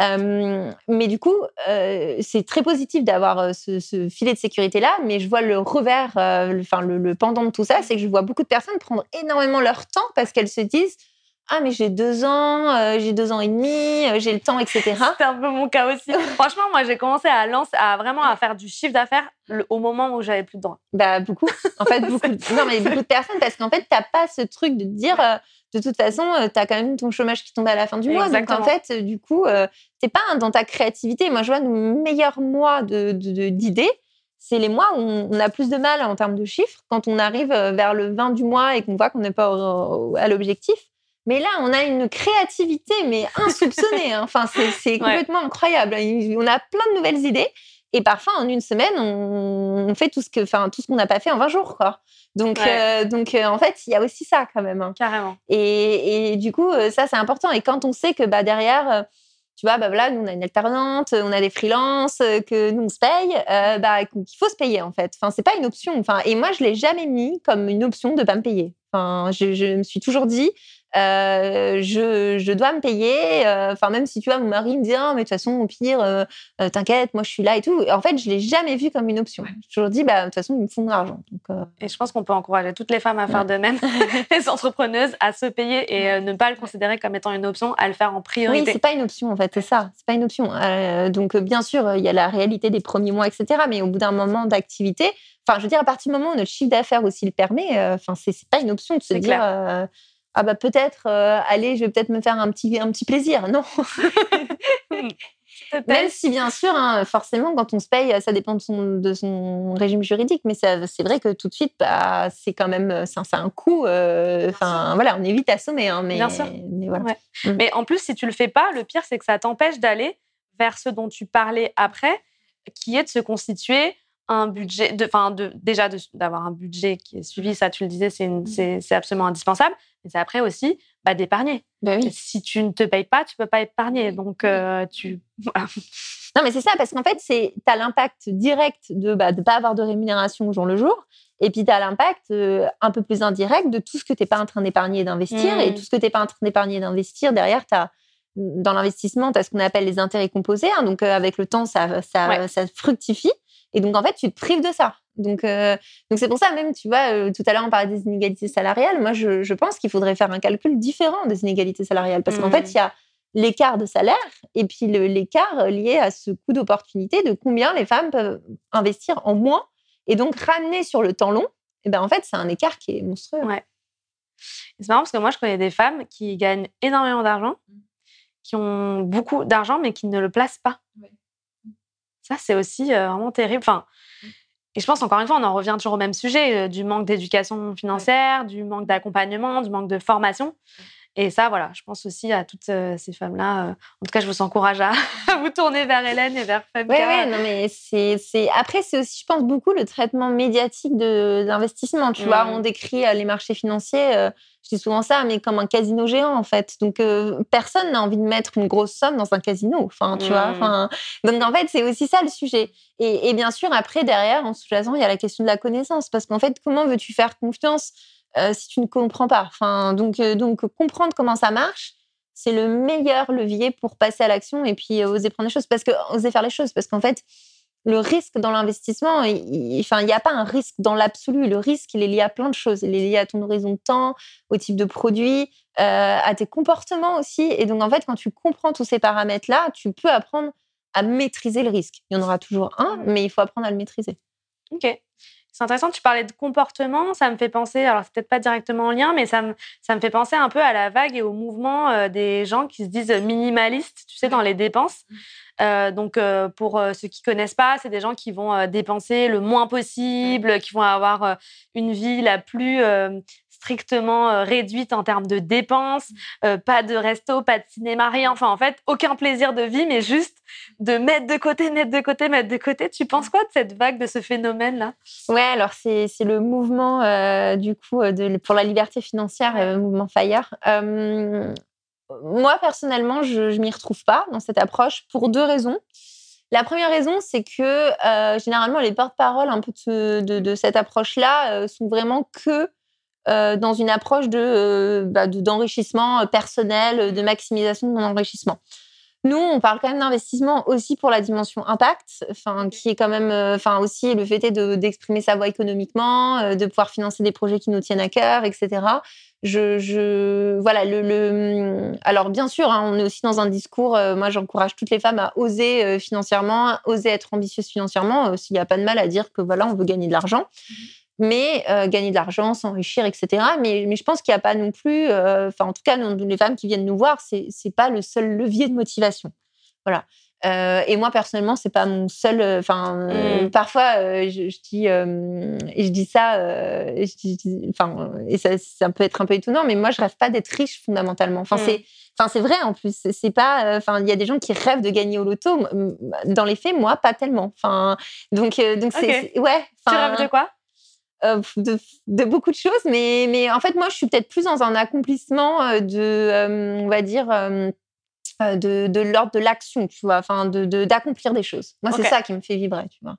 Speaker 2: Euh, mais du coup, euh, c'est très positif d'avoir ce, filet de sécurité-là. Mais je vois le revers, enfin, le, pendant de tout ça, c'est que je vois beaucoup de personnes prendre énormément leur temps parce qu'elles se disent ah mais j'ai deux ans, euh, j'ai deux ans et demi, euh, j'ai le temps, etc.
Speaker 1: C'est un peu mon cas aussi. Franchement, moi j'ai commencé à lancer, à vraiment à faire du chiffre d'affaires au moment où j'avais plus de dents.
Speaker 2: Bah beaucoup. En fait, beaucoup. De... non mais beaucoup de personnes parce qu'en fait t'as pas ce truc de dire euh, de toute façon tu as quand même ton chômage qui tombe à la fin du mois. Donc en fait, du coup, t'es pas dans ta créativité. Moi je vois nos meilleurs mois de d'idées. c'est les mois où on a plus de mal en termes de chiffres quand on arrive vers le 20 du mois et qu'on voit qu'on n'est pas à l'objectif. Mais là, on a une créativité, mais insoupçonnée. Hein. Enfin, c'est complètement incroyable. On a plein de nouvelles idées. Et parfois, en une semaine, on, fait tout ce que, enfin, tout ce qu'on n'a pas fait en 20 jours, quoi. Donc, euh, donc, euh, en fait, il y a aussi ça quand même. Hein.
Speaker 1: Carrément.
Speaker 2: Et, du coup, euh, ça, c'est important. Et quand on sait que, bah, derrière, tu vois, bah voilà, nous on a une alternante, on a des freelances, que nous on se paye, bah qu'il faut se payer en fait. Enfin, c'est pas une option. Enfin, et moi je l'ai jamais mis comme une option de pas me payer. Enfin, je, je me suis toujours dit, euh, je, je, dois me payer. Euh, enfin, même si tu vois, mon mari me dit, ah, mais de toute façon, au pire, euh, t'inquiète, moi je suis là et tout. en fait, je l'ai jamais vu comme une option. J'ai toujours dit, bah, de toute façon, ils me font de l'argent.
Speaker 1: Et je pense qu'on peut encourager toutes les femmes à faire de même, les entrepreneuses, à se payer et ne pas le considérer comme étant une option, à le faire en priorité.
Speaker 2: Oui, c'est pas une option en fait, c'est ça. C'est pas une option. donc, bien sûr, il y a la réalité des premiers mois, etc. Mais au bout d'un moment d'activité, enfin, je veux dire, à partir du moment où notre chiffre d'affaires aussi le permet, enfin, c'est pas une option de se dire ah bah peut-être, euh, allez, je vais peut-être me faire un petit, un petit plaisir. Non. Même si, bien sûr, hein, forcément, quand on se paye, ça dépend de son, de son régime juridique, mais c'est vrai que tout de suite, bah, c'est quand même c'est un coût. Euh, enfin, voilà, on est vite assommé. Hein, mais,
Speaker 1: bien sûr.
Speaker 2: Mais,
Speaker 1: voilà. Mm. mais en plus, si tu le fais pas, le pire, c'est que ça t'empêche d'aller vers ce dont tu parlais après, qui est de se constituer un budget, de, de, déjà d'avoir un budget qui est suivi, ça tu le disais, c'est mmh. absolument indispensable. Mais c'est après aussi bah, d'épargner.
Speaker 2: Oui.
Speaker 1: Si tu ne te payes pas, tu peux pas épargner. Donc euh, tu.
Speaker 2: Non, mais c'est ça, parce qu'en fait, tu as l'impact direct de ne bah, pas avoir de rémunération au jour le jour. Et puis, tu as l'impact euh, un peu plus indirect de tout ce que tu n'es pas en train d'épargner et d'investir. Et mmh. tout ce que tu n'es pas en train d'épargner et d'investir, derrière, tu as dans l'investissement, tu as ce qu'on appelle les intérêts composés. Hein. donc, euh, avec le temps, ça, ça, ça fructifie. Et donc, en fait, tu te prives de ça. Donc, euh, donc c'est pour ça même, tu vois, euh, tout à l'heure on parlait des inégalités salariales. Moi, je, je pense qu'il faudrait faire un calcul différent des inégalités salariales parce qu'en fait, mmh. il y a l'écart de salaire et puis l'écart lié à ce coût d'opportunité de combien les femmes peuvent investir en moins et donc ramener sur le temps long. Et ben en fait, c'est un écart qui est monstrueux.
Speaker 1: Ouais. C'est marrant parce que moi, je connais des femmes qui gagnent énormément d'argent, mmh. qui ont beaucoup d'argent, mais qui ne le placent pas. Ça, c'est aussi euh, vraiment terrible. Enfin, mmh. et je pense, encore une fois, on en revient toujours au même sujet, euh, du manque d'éducation financière, du manque d'accompagnement, du manque de formation. Et ça, voilà, je pense aussi à toutes euh, ces femmes-là. en tout cas, je vous encourage à, vous tourner vers Hélène et vers Fabien.
Speaker 2: Oui, oui, non, mais c'est. Après, c'est aussi, je pense, beaucoup le traitement médiatique de l'investissement. Tu vois, mmh. on décrit les marchés financiers je dis souvent ça, mais comme un casino géant en fait. Donc euh, personne n'a envie de mettre une grosse somme dans un casino. Enfin, tu vois. Mmh. Enfin, donc en fait, c'est aussi ça le sujet. Et, bien sûr, après derrière, en sous-jacent, il y a la question de la connaissance, parce qu'en fait, comment veux-tu faire confiance euh, si tu ne comprends pas Enfin, donc euh, donc comprendre comment ça marche. C'est le meilleur levier pour passer à l'action et puis oser prendre les choses, parce que oser faire les choses, parce qu'en fait, le risque dans l'investissement, enfin, il n'y a pas un risque dans l'absolu. Le risque, il est lié à plein de choses. Il est lié à ton horizon de temps, au type de produit, euh, à tes comportements aussi. Et donc, en fait, quand tu comprends tous ces paramètres-là, tu peux apprendre à maîtriser le risque. Il y en aura toujours un, mais il faut apprendre à le maîtriser.
Speaker 1: Ok. C'est intéressant, tu parlais de comportement, ça me fait penser, alors c'est peut-être pas directement en lien, mais ça me, ça me fait penser un peu à la vague et au mouvement euh, des gens qui se disent minimalistes, tu sais, dans les dépenses. Mmh. Euh, donc, euh, pour euh, ceux qui connaissent pas, c'est des gens qui vont dépenser le moins possible, qui vont avoir une vie la plus strictement réduite en termes de dépenses, mmh. pas de resto, pas de cinéma, rien. Enfin, en fait, aucun plaisir de vie, mais juste de mettre de côté, mettre de côté, mettre de côté. Tu penses quoi de cette vague, de ce phénomène-là?
Speaker 2: Ouais, alors c'est le mouvement, du coup, de, pour la liberté financière, le mouvement FIRE. moi, personnellement, je ne m'y retrouve pas dans cette approche pour deux raisons. La première raison, c'est que euh, généralement, les porte-paroles un peu de, cette approche-là euh, sont vraiment que euh, dans une approche bah, de, d'enrichissement personnel, de maximisation de mon enrichissement. Nous, on parle quand même d'investissement aussi pour la dimension impact, enfin qui est quand même, enfin aussi le fait d'exprimer sa voix économiquement, de pouvoir financer des projets qui nous tiennent à cœur, etc je, je voilà le, le, alors bien sûr hein, on est aussi dans un discours euh, moi j'encourage toutes les femmes à oser euh, financièrement oser être ambitieuses financièrement euh, s'il n'y a pas de mal à dire que voilà on veut gagner de l'argent. Mmh mais gagner de l'argent s'enrichir etc mais, mais je pense qu'il n'y a pas non plus enfin en tout cas les femmes qui viennent nous voir c'est c'est pas le seul levier de motivation voilà euh, et moi personnellement, c'est pas mon seul. Euh, enfin, mmh. parfois, euh, je, dis, et je dis ça, enfin, et ça, ça, peut être un peu étonnant, mais moi, je rêve pas d'être riche fondamentalement. Enfin, mmh. c'est, enfin, c'est vrai en plus. C'est pas, enfin, il y a des gens qui rêvent de gagner au loto. Dans les faits, moi, pas tellement. Enfin, donc, donc c'est, ouais.
Speaker 1: Tu rêves de quoi?
Speaker 2: De, de, beaucoup de choses, mais, mais en fait, moi, je suis peut-être plus dans un accomplissement de, on va dire euh, de, de l'ordre de l'action, tu vois, enfin, de, d'accomplir des choses. Moi, c'est ça qui me fait vibrer, tu vois.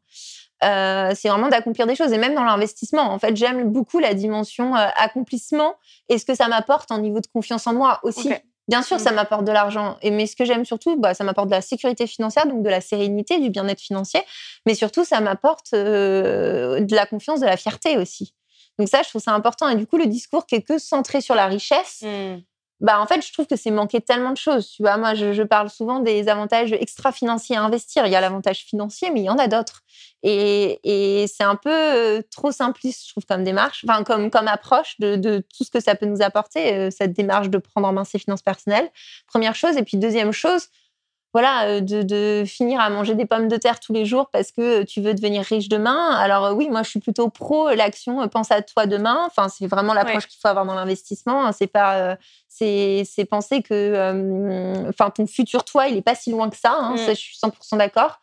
Speaker 2: Euh, c'est vraiment d'accomplir des choses. Et même dans l'investissement, en fait, j'aime beaucoup la dimension euh, accomplissement et ce que ça m'apporte en niveau de confiance en moi aussi. Bien sûr, ça mm. m'apporte de l'argent. Et mais ce que j'aime surtout, bah, ça m'apporte de la sécurité financière, donc de la sérénité, du bien-être financier. Mais surtout, ça m'apporte de la confiance, de la fierté aussi. Donc ça, je trouve ça important. Et du coup, le discours qui est que centré sur la richesse, mm bah en fait, je trouve que c'est manquer tellement de choses. Tu vois, moi, je, parle souvent des avantages extra-financiers à investir. Il y a l'avantage financier, mais il y en a d'autres. Et, c'est un peu euh, trop simpliste, je trouve, comme démarche, enfin, comme, approche de, de, tout ce que ça peut nous apporter, euh, cette démarche de prendre en main ses finances personnelles. Première chose. Et puis, deuxième chose, voilà, euh, de, finir à manger des pommes de terre tous les jours parce que tu veux devenir riche demain. Alors euh, oui, moi je suis plutôt pro l'action euh, pense à toi demain. Enfin, c'est vraiment l'approche qu'il faut avoir dans l'investissement. C'est pas, c'est, penser que, enfin, ton futur toi, il est pas si loin que ça. Hein. Mmh. je suis 100% d'accord.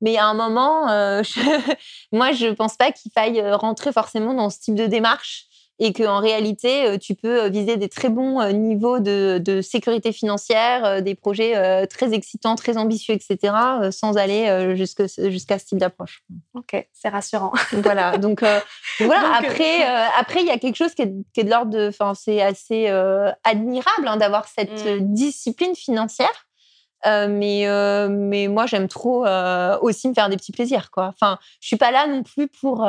Speaker 2: Mais à un moment, moi je pense pas qu'il faille rentrer forcément dans ce type de démarche et qu'en réalité, euh, tu peux euh, viser des très bons euh, niveaux de, de sécurité financière, des projets très excitants, très ambitieux, etc., sans aller jusqu'à ce type d'approche.
Speaker 1: Ok, c'est rassurant.
Speaker 2: Voilà, donc, voilà. après, après, il y a quelque chose qui est, qui est de l'ordre de, enfin, c'est assez admirable hein, d'avoir cette mmh. discipline financière. mais, mais moi, j'aime trop aussi me faire des petits plaisirs. Quoi. Enfin, je suis pas là non plus pour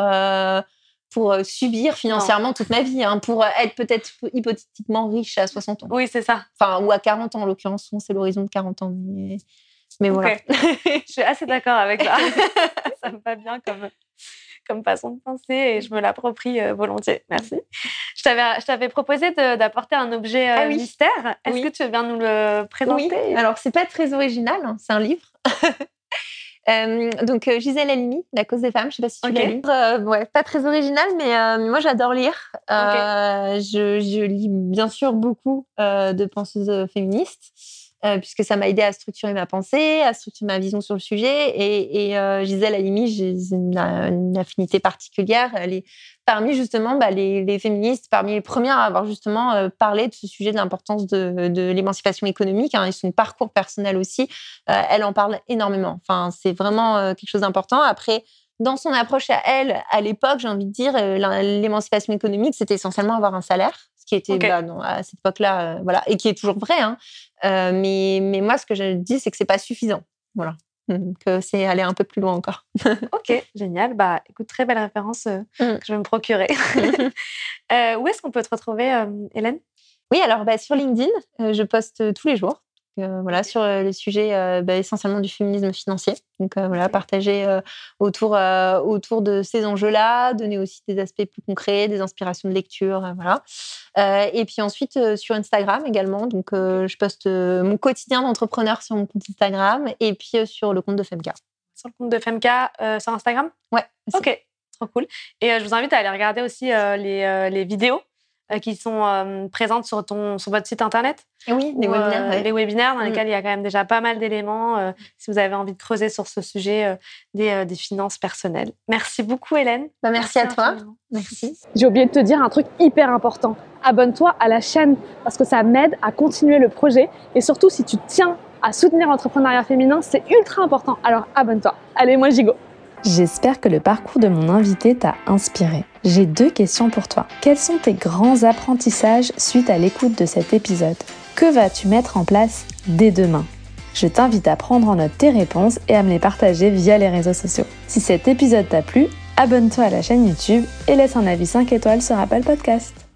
Speaker 2: pour euh, subir financièrement toute ma vie, hein, pour euh, être peut-être hypothétiquement riche à 60 ans.
Speaker 1: Oui, c'est ça.
Speaker 2: Enfin, ou à 40 ans en l'occurrence, c'est l'horizon de 40 ans. Mais, mais voilà.
Speaker 1: je suis assez d'accord avec ça. ça me va bien comme, comme façon de penser et je me l'approprie euh, volontiers. Merci. Je t'avais proposé d'apporter un objet ah mystère. Est-ce que tu veux bien nous le présenter?
Speaker 2: Oui. Alors, c'est pas très original, hein, c'est un livre. Euh, donc euh, Gisèle Halimi, La cause des femmes, je sais pas si tu l'as lu. Euh, ouais, pas très original, mais moi j'adore lire. Je, je, lis bien sûr beaucoup de penseuses féministes. Puisque ça m'a aidé à structurer ma pensée, à structurer ma vision sur le sujet. Et, et Gisèle Halimi, j'ai une, affinité particulière. Elle est parmi justement bah, les, féministes, parmi les premières à avoir justement euh, parlé de ce sujet de l'importance de, l'émancipation économique hein, et son parcours personnel aussi, euh, elle en parle énormément. Enfin, c'est vraiment euh, quelque chose d'important. Après, dans son approche à elle, à l'époque, j'ai envie de dire, l'émancipation économique, c'était essentiellement avoir un salaire, qui était bah, à cette époque-là, voilà, et qui est toujours vrai. Hein. mais, mais moi, ce que je dis, c'est que c'est pas suffisant. Voilà. que c'est aller un peu plus loin encore.
Speaker 1: ok, génial. Bah, écoute, très belle référence euh, mm. que je vais me procurer. Euh, où est-ce qu'on peut te retrouver, euh, Hélène?
Speaker 2: Oui, alors bah, sur LinkedIn, je poste tous les jours. Euh, voilà, sur euh, les sujets euh, bah, essentiellement du féminisme financier. Donc voilà, partager autour, autour de ces enjeux-là, donner aussi des aspects plus concrets, des inspirations de lecture, voilà. et puis ensuite sur Instagram également. Donc je poste mon quotidien d'entrepreneur sur mon compte Instagram et puis sur le compte de Femka.
Speaker 1: Sur le compte de Femka sur Instagram?
Speaker 2: Ouais.
Speaker 1: Ok, trop cool. Et je vous invite à aller regarder aussi les, les vidéos
Speaker 3: qui sont présentes sur, ton, sur votre site internet?
Speaker 2: Oui, des webinaires.
Speaker 3: Les webinaires dans mm. lesquels il y a quand même déjà pas mal d'éléments si vous avez envie de creuser sur ce sujet des, des, finances personnelles. Merci beaucoup, Hélène.
Speaker 2: Bah, merci, à toi. Merci.
Speaker 1: J'ai oublié de te dire un truc hyper important. Abonne-toi à la chaîne parce que ça m'aide à continuer le projet et surtout si tu tiens à soutenir l'entrepreneuriat féminin, c'est ultra important. Alors abonne-toi. Allez, moi j'y go. J'espère que le parcours de mon invité t'a inspiré. J'ai deux questions pour toi. Quels sont tes grands apprentissages suite à l'écoute de cet épisode? Que vas-tu mettre en place dès demain? Je t'invite à prendre en note tes réponses et à me les partager via les réseaux sociaux. Si cet épisode t'a plu, abonne-toi à la chaîne YouTube et laisse un avis 5 étoiles sur Apple Podcast.